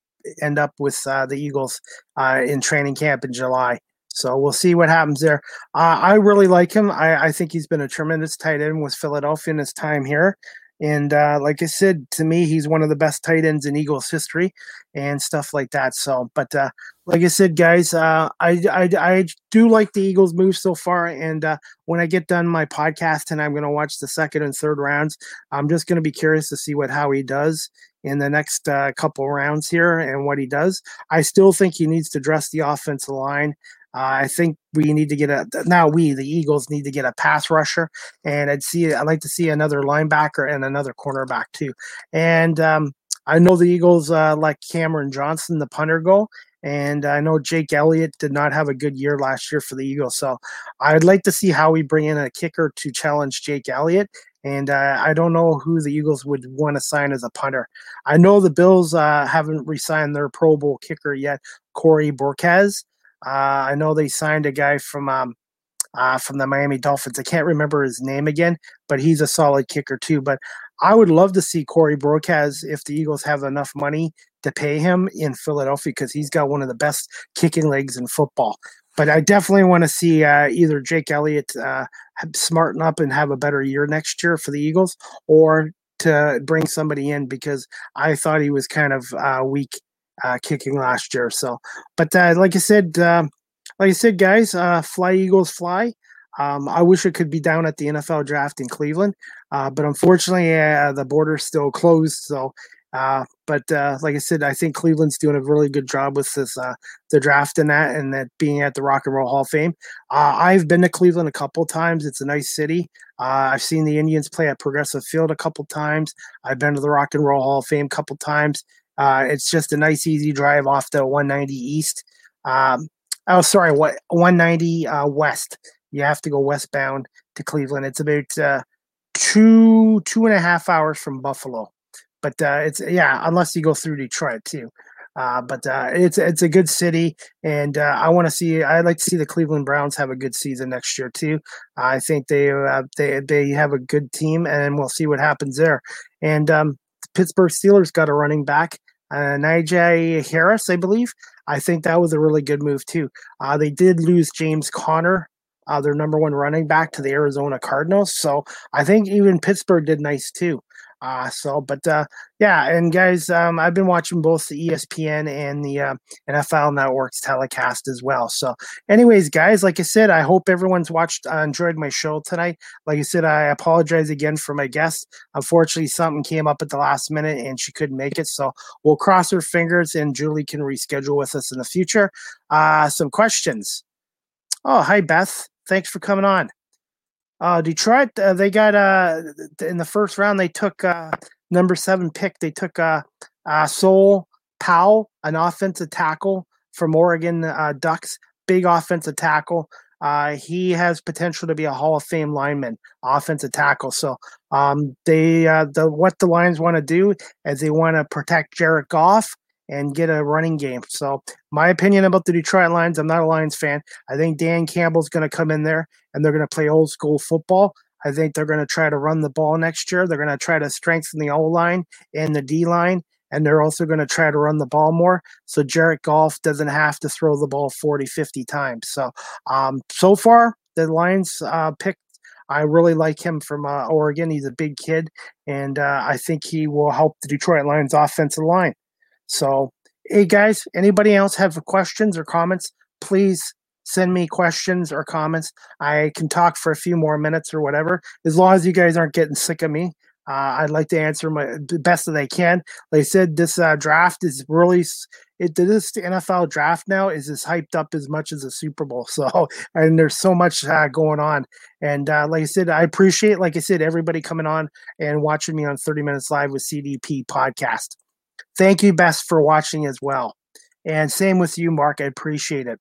end up with uh, the Eagles uh, in training camp in July. So we'll see what happens there. Uh, I really like him. I, I, think he's been a tremendous tight end with Philadelphia in his time here. And uh, like I said, to me, he's one of the best tight ends in Eagles history and stuff like that. So, but uh, like I said, guys, uh, I, I, I do like the Eagles move so far. And uh, when I get done my podcast and I'm going to watch the second and third rounds, I'm just going to be curious to see what Howie does in the next uh, couple rounds here and what he does. I still think he needs to dress the offensive line. Uh, I think we need to get a now we the Eagles need to get a pass rusher, and I'd see I'd like to see another linebacker and another cornerback too. And um, I know the Eagles uh, like Cameron Johnston, the punter, go, and I know Jake Elliott did not have a good year last year for the Eagles. So I'd like to see how we bring in a kicker to challenge Jake Elliott and uh, I don't know who the Eagles would want to sign as a punter. I know the Bills uh, haven't re-signed their Pro Bowl kicker yet, Corey Bojorquez. Uh, I know they signed a guy from um, uh, from the Miami Dolphins. I can't remember his name again, but he's a solid kicker too. But I would love to see Corey Bojorquez if the Eagles have enough money to pay him in Philadelphia because he's got one of the best kicking legs in football. But I definitely want to see uh, either Jake Elliott uh, smarten up and have a better year next year for the Eagles, or to bring somebody in because I thought he was kind of uh, weak uh, kicking last year. So, but uh, like I said, uh, like I said, guys, uh, fly Eagles fly. Um, I wish it could be down at the NFL draft in Cleveland, uh, but unfortunately, uh, the border's still closed. So, uh, but uh, like I said, I think Cleveland's doing a really good job with this uh, the draft and that, and that being at the Rock and Roll Hall of Fame. Uh, I've been to Cleveland a couple times. It's a nice city. I've seen the Indians play at Progressive Field a couple times. I've been to the Rock and Roll Hall of Fame a couple times. It's just a nice, easy drive off the 190 East. Um, oh, sorry, what 190 West you have to go westbound to Cleveland. It's about uh, two two and a half hours from Buffalo, but uh, it's yeah, unless you go through Detroit too. Uh, but uh, it's it's a good city, and uh, I want to see. I'd like to see the Cleveland Browns have a good season next year too. I think they uh, they they have a good team, and we'll see what happens there. And um, Pittsburgh Steelers got a running back, uh, Najee Harris, I believe. I think that was a really good move too. Uh, they did lose James Conner uh, their number one running back to the Arizona Cardinals. So I think even Pittsburgh did nice too. Uh, so, but uh, yeah, and guys, um, I've been watching both the ESPN and the uh, NFL Network's telecast as well. So, anyways, guys, like I said, I hope everyone's watched, uh, enjoyed my show tonight. Like I said, I apologize again for my guest. Unfortunately, something came up at the last minute and she couldn't make it. So, we'll cross her fingers and Julie can reschedule with us in the future. Uh, some questions. Oh, hi, Beth thanks for coming on. Uh, Detroit, uh, they got uh, in the first round. They took uh, number seven pick. They took uh, uh, Sol Powell, an offensive tackle from Oregon uh, Ducks, big offensive tackle. Uh, he has potential to be a Hall of Fame lineman, offensive tackle. So um, they uh, the what the Lions want to do is they want to protect Jared Goff and get a running game. So, my opinion about the Detroit Lions, I'm not a Lions fan. I think Dan Campbell's going to come in there and they're going to play old school football. I think they're going to try to run the ball next year. They're going to try to strengthen the O line and the D line, and they're also going to try to run the ball more. So Jared Goff doesn't have to throw the ball 40, 50 times. So, um, so far, the Lions uh, picked. I really like him from uh, Oregon. He's a big kid, and uh, I think he will help the Detroit Lions offensive line. So, hey guys, anybody else have questions or comments? Please send me questions or comments. I can talk for a few more minutes or whatever, as long as you guys aren't getting sick of me. Uh, I'd like to answer my best that I can. Like I said, this uh, draft is really it. This NFL draft now is as hyped up as much as the Super Bowl. So, and there's so much uh, going on. And uh, like I said, I appreciate, like I said, everybody coming on and watching me on 30 Minutes Live with CDP podcast. Thank you, Best, for watching as well. And same with you, Mark. I appreciate it.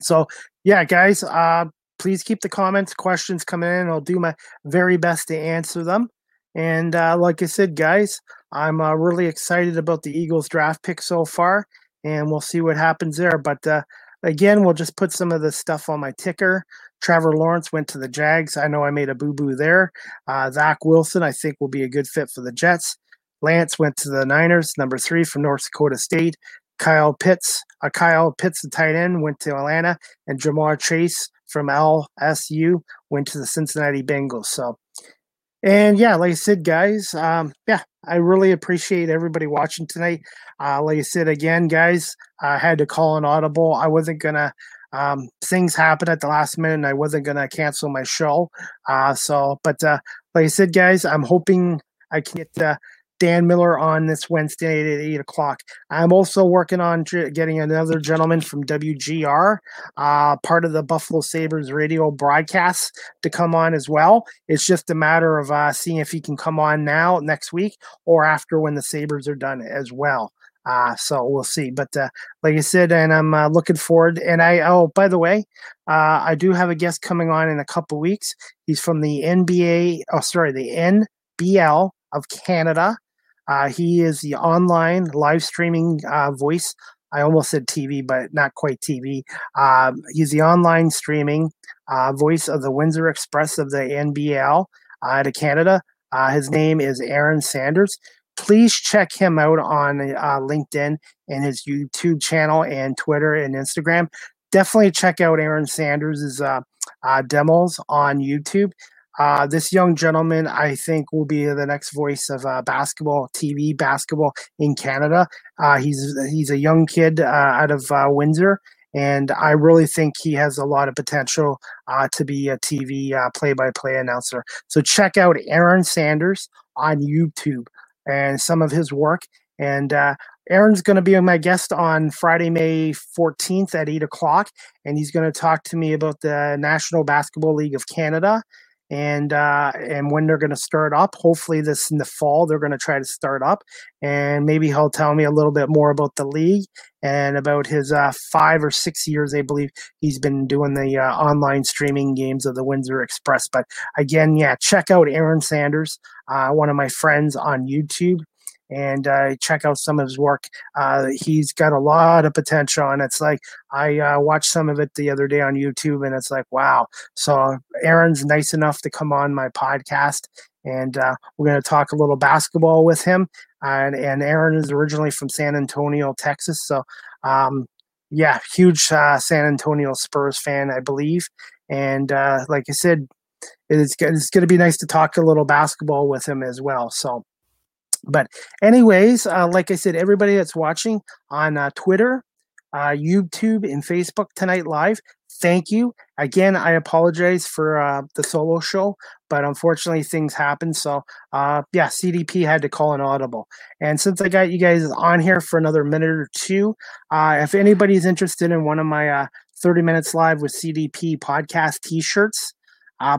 So, yeah, guys, uh, please keep the comments, questions coming in. I'll do my very best to answer them. And uh, like I said, guys, I'm uh, really excited about the Eagles draft pick so far, and we'll see what happens there. But uh, again, we'll just put some of the stuff on my ticker. Trevor Lawrence went to the Jags. I know I made a boo boo there. Uh, Zach Wilson, I think, will be a good fit for the Jets. Lance went to the Niners, number three from North Dakota State. Kyle Pitts, uh, Kyle Pitts, the tight end, went to Atlanta, and Ja'Marr Chase from LSU went to the Cincinnati Bengals. So, and yeah, like I said, guys, um, yeah, I really appreciate everybody watching tonight. Uh, like I said again, guys, I had to call an audible. I wasn't gonna. Um, things happened at the last minute, and I wasn't gonna cancel my show. Uh, so, but uh, like I said, guys, I'm hoping I can get. Uh, Dan Miller on this Wednesday at 8 o'clock. I'm also working on getting another gentleman from WGR, uh, part of the Buffalo Sabres radio broadcast, to come on as well. It's just a matter of uh, seeing if he can come on now, next week, or after when the Sabres are done as well. Uh, so we'll see. But uh, like I said, and I'm uh, looking forward. And I, oh, by the way, uh, I do have a guest coming on in a couple weeks. He's from the NBA, oh, sorry, the NBL of Canada. Uh, he is the online live streaming uh, voice I almost said TV, but not quite TV. Um, he's the online streaming uh, voice of the Windsor Express of the NBL uh, of Canada. Uh, his name is Aaron Sanders. Please check him out on uh, LinkedIn and his YouTube channel and Twitter and Instagram. Definitely check out Aaron Sanders' demos on YouTube. Uh, this young gentleman, I think, will be the next voice of uh, basketball, TV basketball in Canada. Uh, he's he's a young kid uh, out of uh, Windsor, and I really think he has a lot of potential uh, to be a TV play-by-play announcer. So check out Aaron Sanders on YouTube and some of his work. And Aaron's going to be my guest on Friday, May 14th at 8 o'clock, and he's going to talk to me about the National Basketball League of Canada and uh, and when they're going to start up. Hopefully, this in the fall they're going to try to start up, and maybe he'll tell me a little bit more about the league and about his uh, five or six years, I believe he's been doing the uh, online streaming games of the Windsor Express. But again, yeah, check out Aaron Sanders, uh, one of my friends on YouTube and uh, check out some of his work. Uh, he's got a lot of potential, and it's like I uh, watched some of it the other day on YouTube, and it's like wow. So Aaron's nice enough to come on my podcast, and uh, we're going to talk a little basketball with him. And, and Aaron is originally from San Antonio, Texas, so um, yeah, huge uh, San Antonio Spurs fan, I believe. And uh, like I said, it's, it's going to be nice to talk a little basketball with him as well. So but, anyways, uh, like I said, everybody that's watching on uh, Twitter, uh, YouTube, and Facebook tonight live, thank you. Again, I apologize for uh, the solo show, but unfortunately things happen. So, uh, yeah, CDP had to call an audible. And since I got you guys on here for another minute or two, uh, if anybody's interested in one of my 30 minutes live with CDP podcast t-shirts,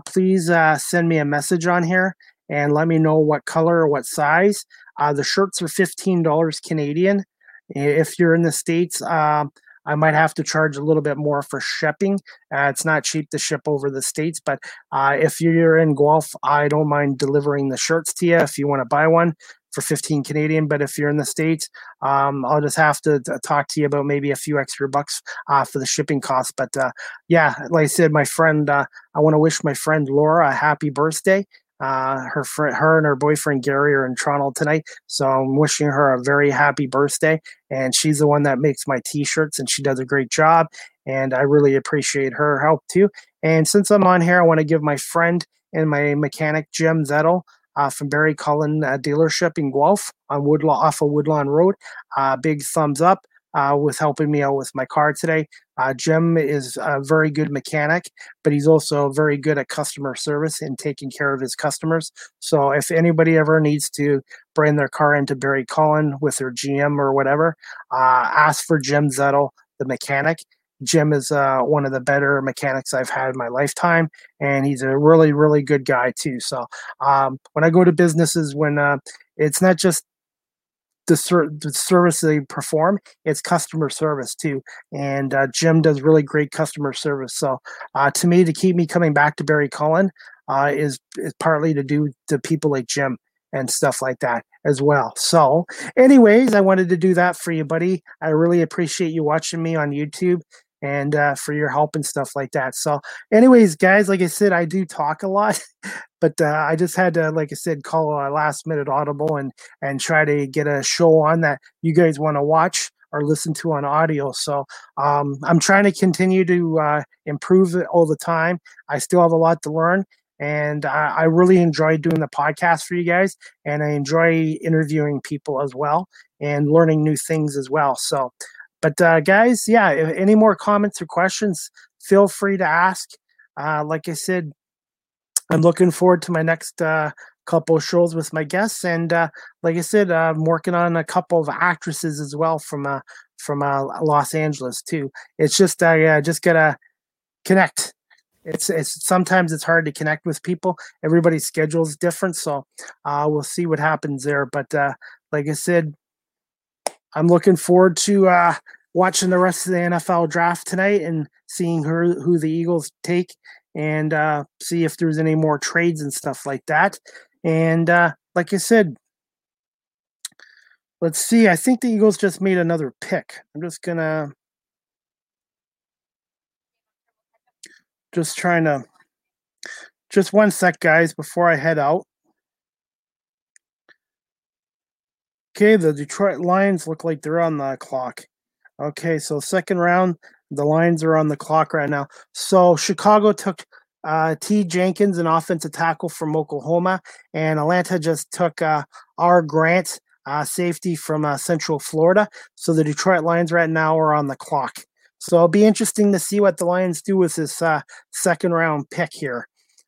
please send me a message on here and let me know what color or what size. Uh, the shirts are $15 Canadian. If you're in the States, uh, I might have to charge a little bit more for shipping. Uh, it's not cheap to ship over the States, but uh, if you're in Guelph, I don't mind delivering the shirts to you if you want to buy one for 15 Canadian. But if you're in the States, um, I'll just have to, talk to you about maybe a few extra bucks uh, for the shipping costs. But uh, yeah, like I said, my friend, uh, I want to wish my friend Laura a happy birthday. Uh, her friend, her and her boyfriend Gary are in Toronto tonight, so I'm wishing her a very happy birthday. And she's the one that makes my T-shirts, and she does a great job. And I really appreciate her help too. And since I'm on here, I want to give my friend and my mechanic Jim Zettel uh, from Barry Cullen uh, dealership in Guelph on Woodlawn off of Woodlawn Road. Uh, big thumbs up uh, with helping me out with my car today. Uh, Jim is a very good mechanic, but he's also very good at customer service and taking care of his customers. So if anybody ever needs to bring their car into Barry Cullen with their GM or whatever, uh, ask for Jim Zettel, the mechanic. Jim is uh, one of the better mechanics I've had in my lifetime, and he's a really, really good guy too. So um, when I go to businesses, when uh, it's not just the, ser- the service they perform, it's customer service too. And uh, Jim does really great customer service. So uh, to me, to keep me coming back to Barry Cullen uh, is is partly to do to people like Jim and stuff like that as well. So, anyways, I wanted to do that for you, buddy. I really appreciate you watching me on YouTube and uh, for your help and stuff like that. So, anyways, guys, like I said, I do talk a lot, but uh, I just had to, like I said, call a last minute audible and and try to get a show on that you guys want to watch or listen to on audio. So um, I'm trying to continue to uh, improve it all the time. I still have a lot to learn. And I, I really enjoy doing the podcast for you guys, and I enjoy interviewing people as well and learning new things as well. So, but uh, guys, yeah, any more comments or questions, feel free to ask. Uh, like I said, I'm looking forward to my next uh, couple shows with my guests, and uh, like I said, I'm working on a couple of actresses as well from uh, from uh, Los Angeles too. It's just I uh, just gotta connect. It's it's sometimes it's hard to connect with people. Everybody's schedule is different, so uh, we'll see what happens there. But uh, like I said, I'm looking forward to uh, watching the rest of the NFL draft tonight and seeing who who the Eagles take and uh, see if there's any more trades and stuff like that. And uh, like I said, let's see. I think the Eagles just made another pick. I'm just gonna just trying to just one sec, guys, before I head out. Okay, the Detroit Lions look like they're on the clock. Okay, so second round, the Lions are on the clock right now. So Chicago took uh, T. Jenkins, an offensive tackle from Oklahoma, and Atlanta just took uh, R. Grant, uh, safety from uh, Central Florida. So the Detroit Lions right now are on the clock. So it'll be interesting to see what the Lions do with this uh, second round pick here.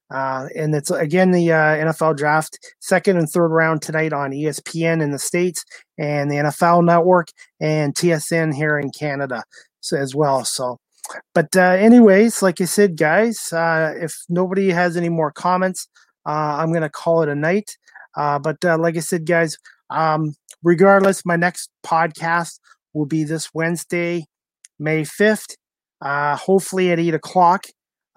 Uh, and it's again the uh, NFL draft, second and third round tonight on ESPN in the States and the NFL network and TSN here in Canada so, as well. So, but, uh, anyways, like I said, guys, uh, if nobody has any more comments, uh, I'm going to call it a night. Uh, but, like I said, guys, um, regardless, my next podcast will be this Wednesday, May 5th, hopefully at 8 o'clock.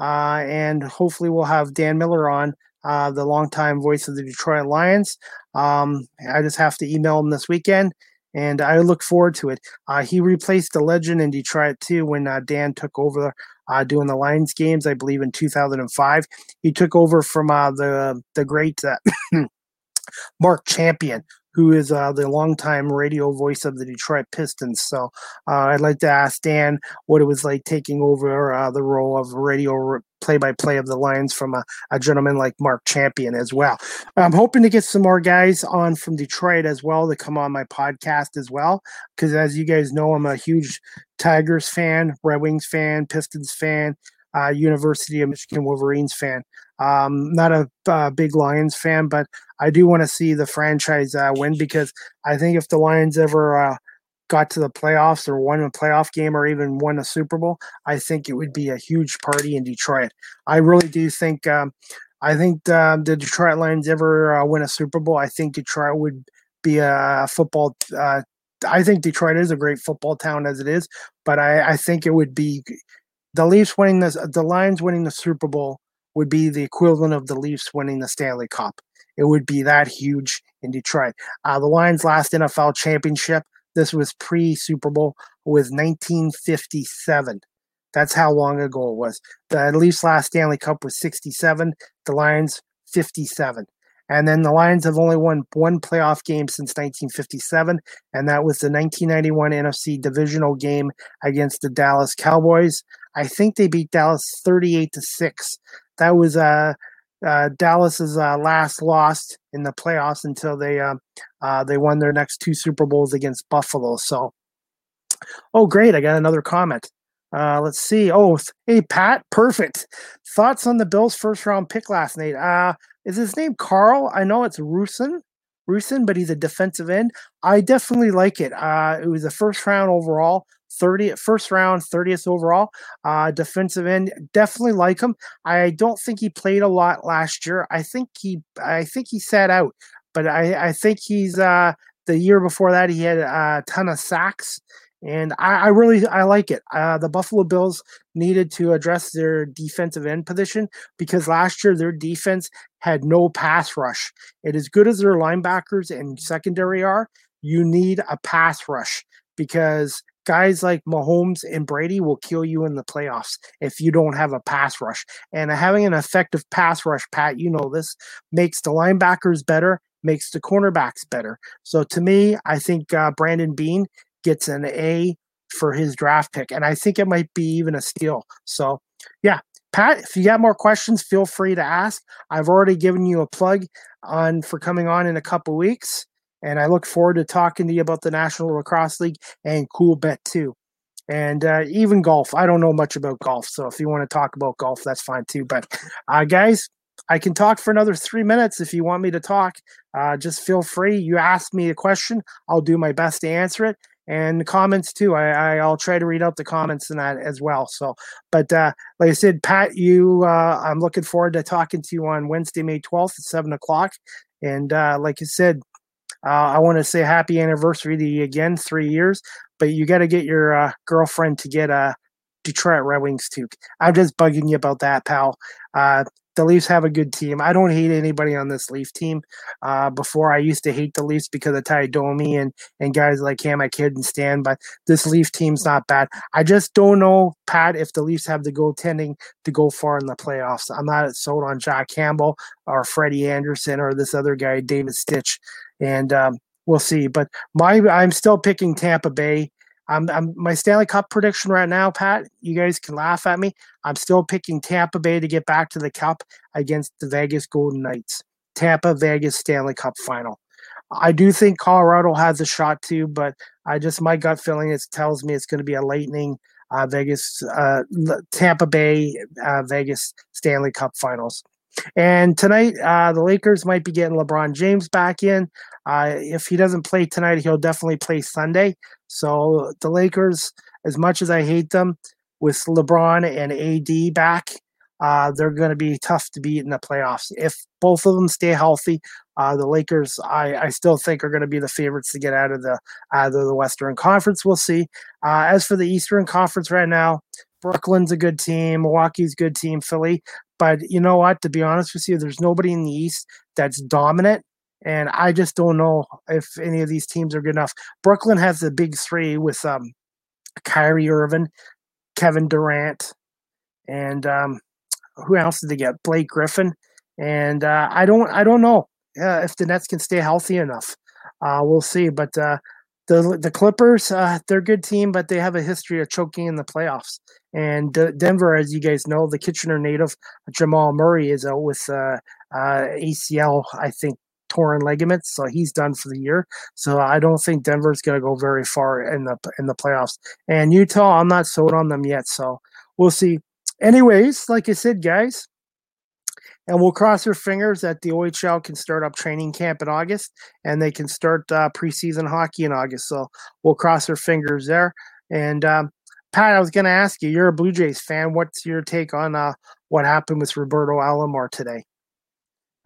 Uh, and hopefully we'll have Dan Miller on, uh, the longtime voice of the Detroit Lions. Um, I just have to email him this weekend, and I look forward to it. Uh, he replaced the legend in Detroit too when uh, Dan took over uh, doing the Lions games, I believe in 2005. He took over from the the great Mark Champion, who is uh, the longtime radio voice of the Detroit Pistons. So uh, I'd like to ask Dan what it was like taking over uh, the role of radio play by play of the Lions from a, a, gentleman like Mark Champion as well. I'm hoping to get some more guys on from Detroit as well to come on my podcast as well. Because as you guys know, I'm a huge Tigers fan, Red Wings fan, Pistons fan. Uh, University of Michigan Wolverines fan. Um, not a uh, big Lions fan, but I do want to see the franchise uh, win because I think if the Lions ever uh, got to the playoffs or won a playoff game or even won a Super Bowl, I think it would be a huge party in Detroit. I really do think. Um, I think uh, the Detroit Lions ever uh, win a Super Bowl, I think Detroit would be a football. Uh, I think Detroit is a great football town as it is, but I, I think it would be the Leafs winning this, the Lions winning the Super Bowl would be the equivalent of the Leafs winning the Stanley Cup. It would be that huge in Detroit. Uh, the Lions' last NFL championship, this was pre Super Bowl, was 1957. That's how long ago it was. The Leafs' last Stanley Cup was 67, the Lions 57. And then the Lions have only won one playoff game since 1957, and that was the 1991 NFC divisional game against the Dallas Cowboys. I think they beat Dallas 38 to 6 that was uh, uh, Dallas's uh, last loss in the playoffs until they uh, uh, they won their next two Super Bowls against Buffalo. So, oh great, I got another comment. Uh, let's see. Oh, hey Pat, perfect. Thoughts on the Bills' first round pick last night? Uh, is his name Carl? I know it's Rusin. Rusin, but he's a defensive end. I definitely like it. Uh, it was the first round overall. 30th first round, 30th overall. Uh, defensive end, definitely like him. I don't think he played a lot last year. I think he I think he sat out, but I, I think he's uh the year before that he had a ton of sacks. And I, I really I like it. Uh, the Buffalo Bills needed to address their defensive end position because last year their defense had no pass rush. It as good as their linebackers and secondary are, you need a pass rush because guys like Mahomes and Brady will kill you in the playoffs if you don't have a pass rush. And having an effective pass rush, Pat, you know this makes the linebackers better, makes the cornerbacks better. So to me, I think uh, Brandon Beane gets an A for his draft pick, and I think it might be even a steal. So, yeah, Pat, if you got more questions, feel free to ask. I've already given you a plug on for coming on in a couple weeks. And I look forward to talking to you about the National Lacrosse League and Coolbet too. And uh, even golf. I don't know much about golf. So if you want to talk about golf, that's fine too. But uh, guys, I can talk for another three minutes if you want me to talk. Uh, just feel free. You ask me a question, I'll do my best to answer it. And comments too. I, I will try to read out the comments in that as well. So, but uh, like I said, Pat, you, uh, I'm looking forward to talking to you on Wednesday, May 12th at seven o'clock. And uh, like I said, uh, I want to say happy anniversary to you again, three years. But you got to get your uh, girlfriend to get a Detroit Red Wings too. I'm just bugging you about that, pal. Uh, the Leafs have a good team. I don't hate anybody on this Leaf team. Uh, before I used to hate the Leafs because of Tie Domi and and guys like him I couldn't stand, but this Leaf team's not bad. I just don't know, Pat, if the Leafs have the goaltending to go far in the playoffs. I'm not sold on Jack Campbell or Freddie Andersen or this other guy, David Stitch, and um, we'll see. But my I'm still picking Tampa Bay. I'm, I'm, my Stanley Cup prediction right now, Pat. You guys can laugh at me. I'm still picking Tampa Bay to get back to the Cup against the Vegas Golden Knights. Tampa Vegas Stanley Cup final. I do think Colorado has a shot too, but I just my gut feeling it tells me it's going to be a Lightning, uh, Vegas, uh, Tampa Bay, uh, Vegas Stanley Cup Finals. And tonight, uh, the Lakers might be getting LeBron James back in. Uh, if he doesn't play tonight, he'll definitely play Sunday. So the Lakers, as much as I hate them, with LeBron and AD back, uh, they're going to be tough to beat in the playoffs. If both of them stay healthy, uh, the Lakers, I, I still think, are going to be the favorites to get out of the out of the Western Conference. We'll see. Uh, as for the Eastern Conference right now, Brooklyn's a good team, Milwaukee's a good team, Philly. But you know what? To be honest with you, there's nobody in the East that's dominant. And I just don't know if any of these teams are good enough. Brooklyn has the big three with um, Kyrie Irving, Kevin Durant, and um, who else did they get? Blake Griffin. And uh, I don't I don't know uh, if the Nets can stay healthy enough. Uh, we'll see. But uh, the the Clippers, uh, they're a good team, but they have a history of choking in the playoffs. And D- Denver, as you guys know, the Kitchener native Jamal Murray is out with uh, ACL, I think, torn ligaments, so he's done for the year. So I don't think Denver's going to go very far in the in the playoffs. And Utah, I'm not sold on them yet, so we'll see. Anyways, like I said, guys, and we'll cross our fingers that the OHL can start up training camp in August, and they can start uh, preseason hockey in August. So we'll cross our fingers there. And um, Pat, I was going to ask you, you're a Blue Jays fan. What's your take on uh, what happened with Roberto Alomar today?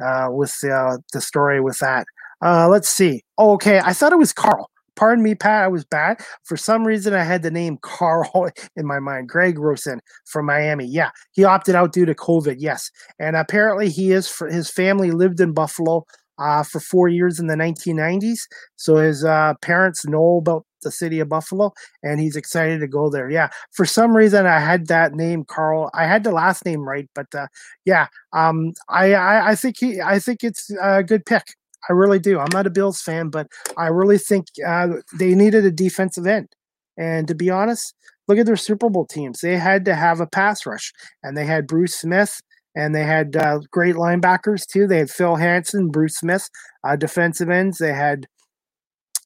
Uh, with uh, the story with that. Uh, let's see. Oh, okay, I thought it was Carl. Pardon me, Pat. I was bad. For some reason, I had the name Carl in my mind. Greg Rosen from Miami. Yeah, he opted out due to COVID. Yes, and apparently he is. For his family lived in Buffalo uh, for four years in the 1990s. So his uh, parents know about the city of Buffalo, and he's excited to go there. Yeah, for some reason I had that name, Carl. I had the last name right, but uh, yeah, um, I, I, I think he, I think it's a good pick. I really do. I'm not a Bills fan, but I really think uh, they needed a defensive end. And to be honest, look at their Super Bowl teams. They had to have a pass rush, and they had Bruce Smith and they had uh, great linebackers too. They had Phil Hansen, Bruce Smith, uh, defensive ends. They had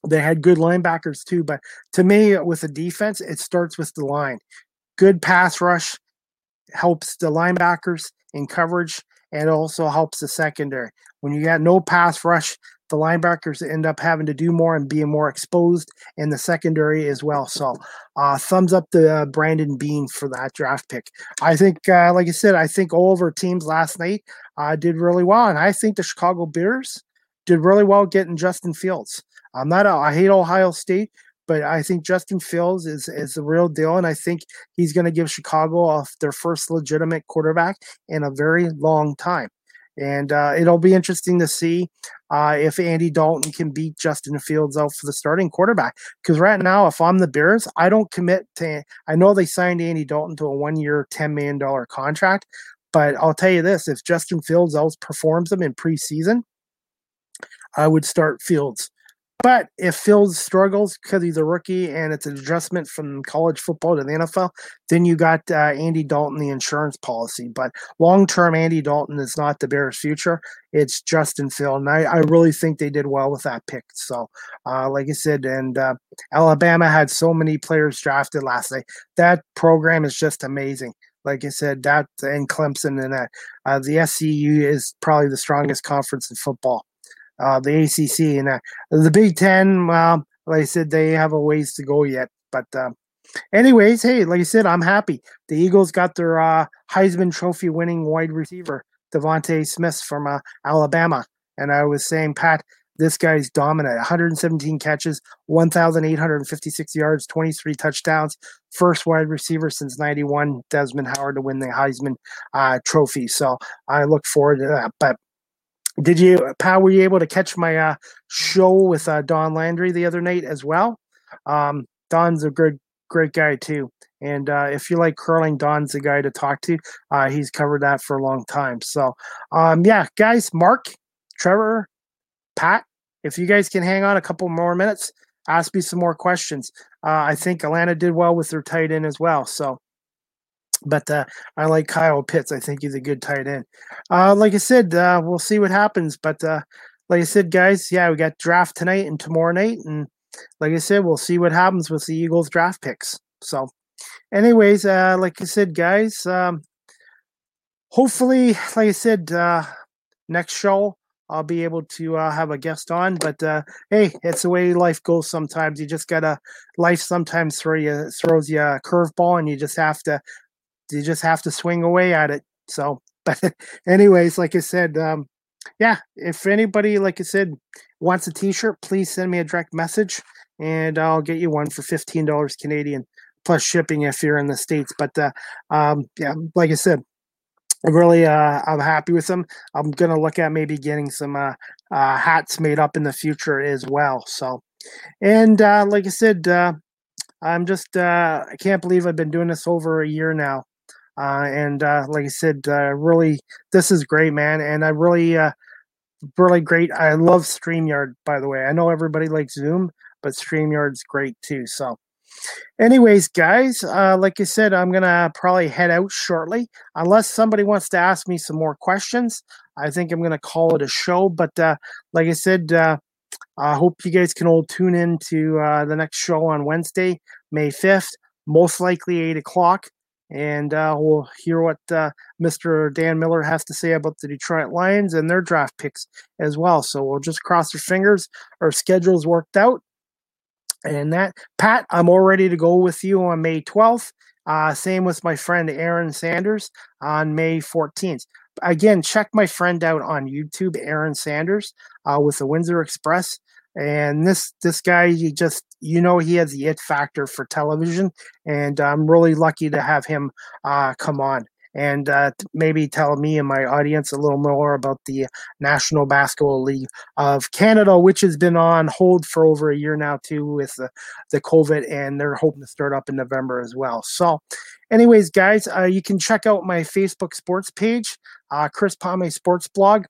they had good linebackers too. But to me, with the defense, it starts with the line. Good pass rush helps the linebackers in coverage and also helps the secondary. When you got no pass rush, the linebackers end up having to do more and being more exposed in the secondary as well. So, uh, thumbs up to uh, Brandon Beane for that draft pick. I think, uh, like I said, I think all of our teams last night uh, did really well, and I think the Chicago Bears did really well getting Justin Fields. I'm not, a, I hate Ohio State, but I think Justin Fields is is the real deal, and I think he's going to give Chicago off their first legitimate quarterback in a very long time. And uh, it'll be interesting to see uh, if Andy Dalton can beat Justin Fields out for the starting quarterback. Because right now, if I'm the Bears, I don't commit to. I know they signed Andy Dalton to a one-year, ten million dollar contract, but I'll tell you this: if Justin Fields outperforms them in preseason, I would start Fields. But if Fields struggles because he's a rookie and it's an adjustment from college football to the NFL, then you got uh, Andy Dalton, the insurance policy. But long term, Andy Dalton is not the Bears' future. It's Justin Field. And I, I really think they did well with that pick. So, uh, like I said, and uh, Alabama had so many players drafted last night. That program is just amazing like I said, that and Clemson and that. Uh, the SEC is probably the strongest conference in football uh, the ACC and uh, the Big Ten. Well, like I said, they have a ways to go yet. But uh, anyways, hey, like I said, I'm happy. The Eagles got their uh, Heisman Trophy winning wide receiver DeVonta Smith from uh, Alabama, and I was saying, Pat, this guy's dominant 117 catches, 1,856 yards, 23 touchdowns. First wide receiver since 91, Desmond Howard, to win the Heisman uh, Trophy. So I look forward to that. But did you, Pat, were you able to catch my uh, show with uh, Don Landry the other night as well? Um, Don's a good, great guy too. And uh, if you like curling, Don's the guy to talk to. Uh, he's covered that for a long time. So, um, yeah, guys, Mark, Trevor, Pat, if you guys can hang on a couple more minutes, ask me some more questions. Uh, I think Atlanta did well with their tight end as well. So, but uh, I like Kyle Pitts. I think he's a good tight end. Uh, like I said, uh, we'll see what happens. But uh, like I said, guys, yeah, we got draft tonight and tomorrow night, and like I said, we'll see what happens with the Eagles draft picks. So, anyways, uh, like I said, guys, um, hopefully, like I said, uh, next show I'll be able to uh, have a guest on. But uh, hey, it's the way life goes. Sometimes you just gotta life sometimes throw you throws you a curveball, and you just have to you just have to swing away at it. So, but anyways, like I said, um, yeah, if anybody, like I said, wants a T-shirt, please send me a direct message, and I'll get you one for fifteen dollars Canadian plus shipping if you're in the states. But uh, um, yeah, like I said, I'm really uh, I'm happy with them. I'm gonna look at maybe getting some uh, uh, hats made up in the future as well. So, and uh, like I said, uh, I'm just uh, I can't believe I've been doing this over a year now. Uh, and uh, like I said, uh, really, this is great, man. And I really, uh, really great. I love StreamYard, by the way. I know everybody likes Zoom, but StreamYard's great too. So, anyways, guys, uh, like I said, I'm gonna probably head out shortly, unless somebody wants to ask me some more questions. I think I'm gonna call it a show. But uh, like I said, uh, I hope you guys can all tune in to uh, the next show on Wednesday, May 5th, most likely 8 o'clock and uh, we'll hear what uh, Mr. Dan Miller has to say about the Detroit Lions and their draft picks as well. So we'll just cross our fingers. Our schedule's worked out. And that, Pat, I'm all ready to go with you on May 12th. Uh, same with my friend Aaron Sanders on May 14th. Again, check my friend out on YouTube, Aaron Sanders, uh, with the Windsor Express. And this this guy, you just you know he has the it factor for television, and I'm really lucky to have him uh, come on and uh, maybe tell me and my audience a little more about the National Basketball League of Canada, which has been on hold for over a year now too with the, the COVID, and they're hoping to start up in November as well. So, anyways, guys, uh, you can check out my Facebook sports page, uh, Chris Palme Sports Blog.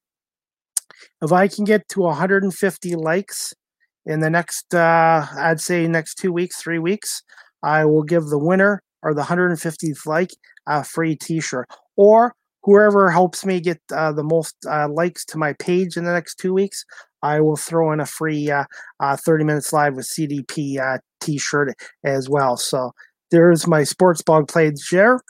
If I can get to 150 likes in the next, uh, I'd say next two weeks, three weeks, I will give the winner or the 150th like a free T-shirt, or whoever helps me get uh, the most uh, likes to my page in the next two weeks, I will throw in a free uh, uh 30 minutes live with CDP uh, T-shirt as well. So there's my sports blog played share.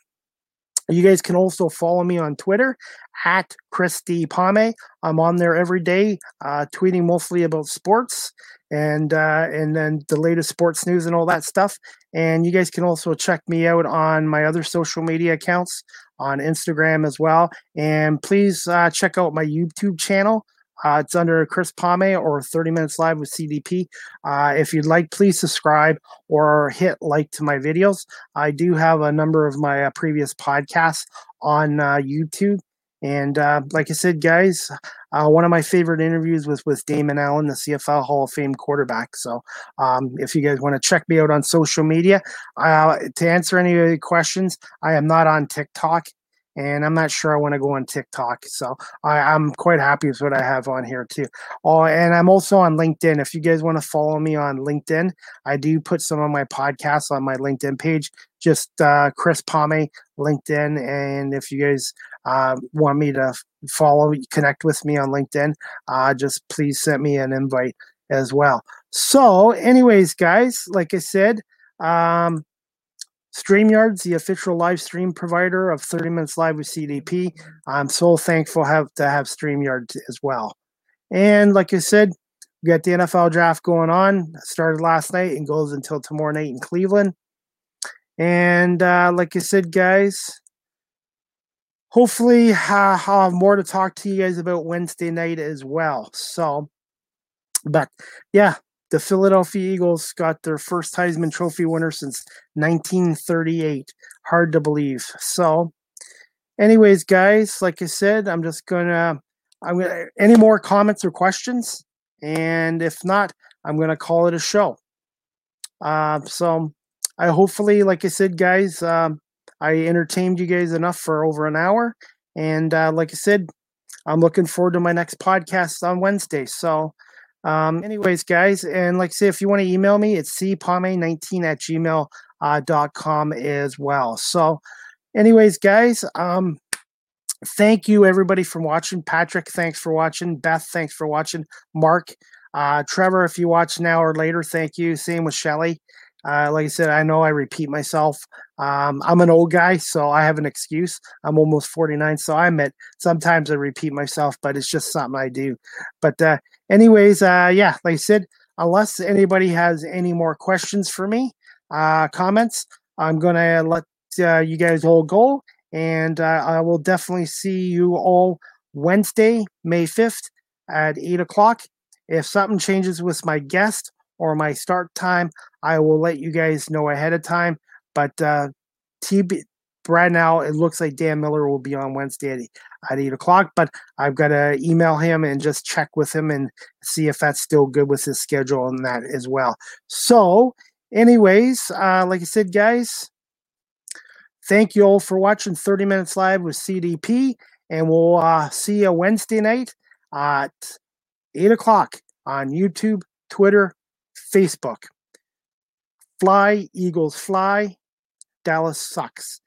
You guys can also follow me on Twitter at Christy Palme. I'm on there every day, uh, tweeting mostly about sports and uh, and then the latest sports news and all that stuff. And you guys can also check me out on my other social media accounts on Instagram as well. And please uh, check out my YouTube channel. Uh, it's under Chris Palme or 30 Minutes Live with CDP. Uh, if you'd like, please subscribe or hit like to my videos. I do have a number of my uh, previous podcasts on uh, YouTube. And uh, like I said, guys, uh, one of my favorite interviews was with Damon Allen, the CFL Hall of Fame quarterback. So um, if you guys want to check me out on social media, uh, to answer any of the questions, I am not on TikTok and I'm not sure I want to go on TikTok. So I, am quite happy with what I have on here too. Oh, and I'm also on LinkedIn. If you guys want to follow me on LinkedIn, I do put some of my podcasts on my LinkedIn page. Just uh, Chris Palme, LinkedIn, and if you guys uh, want me to follow, connect with me on LinkedIn, uh, just please send me an invite as well. So, anyways, guys, like I said, um, StreamYard's the official live stream provider of 30 Minutes Live with CDP. I'm so thankful have to have StreamYard as well. And like I said, we got the NFL draft going on. Started last night and goes until tomorrow night in Cleveland. And uh, like I said, guys, hopefully uh, I'll have more to talk to you guys about Wednesday night as well. So but yeah, the Philadelphia Eagles got their first Heisman Trophy winner since 1938. Hard to believe. So, anyways, guys, like I said, I'm just gonna. I'm gonna. Any more comments or questions? And if not, I'm gonna call it a show. Uh, so, I hopefully, like I said, guys, um, I entertained you guys enough for over an hour. And uh, like I said, I'm looking forward to my next podcast on Wednesday. So, um, anyways, guys, and like I say, if you want to email me, it's cpame19 at gmail uh, dot com as well. So, anyways, guys, um, thank you everybody for watching. Patrick, thanks for watching. Beth, thanks for watching. Mark, uh, Trevor, if you watch now or later, thank you. Same with Shelly. Uh, like I said, I know I repeat myself. Um, I'm an old guy, so I have an excuse. I'm almost 49, so I admit sometimes I repeat myself, but it's just something I do. But uh, anyways, uh, yeah, like I said, unless anybody has any more questions for me, uh, comments, I'm gonna let uh, you guys all go, and uh, I will definitely see you all Wednesday, May 5th at eight o'clock. If something changes with my guest or my start time, I will let you guys know ahead of time. But uh, TB right now, it looks like Dan Miller will be on Wednesday at, at eight o'clock. But I've got to email him and just check with him and see if that's still good with his schedule and that as well. So, anyways, uh, like I said, guys, thank you all for watching 30 Minutes Live with CDP. And we'll uh, see you Wednesday night at 8 o'clock on YouTube, Twitter, Facebook. Fly, Eagles fly. Dallas sucks.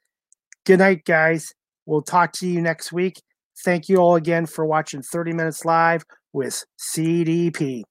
Good night, guys. We'll talk to you next week. Thank you all again for watching 30 Minutes Live with CDP.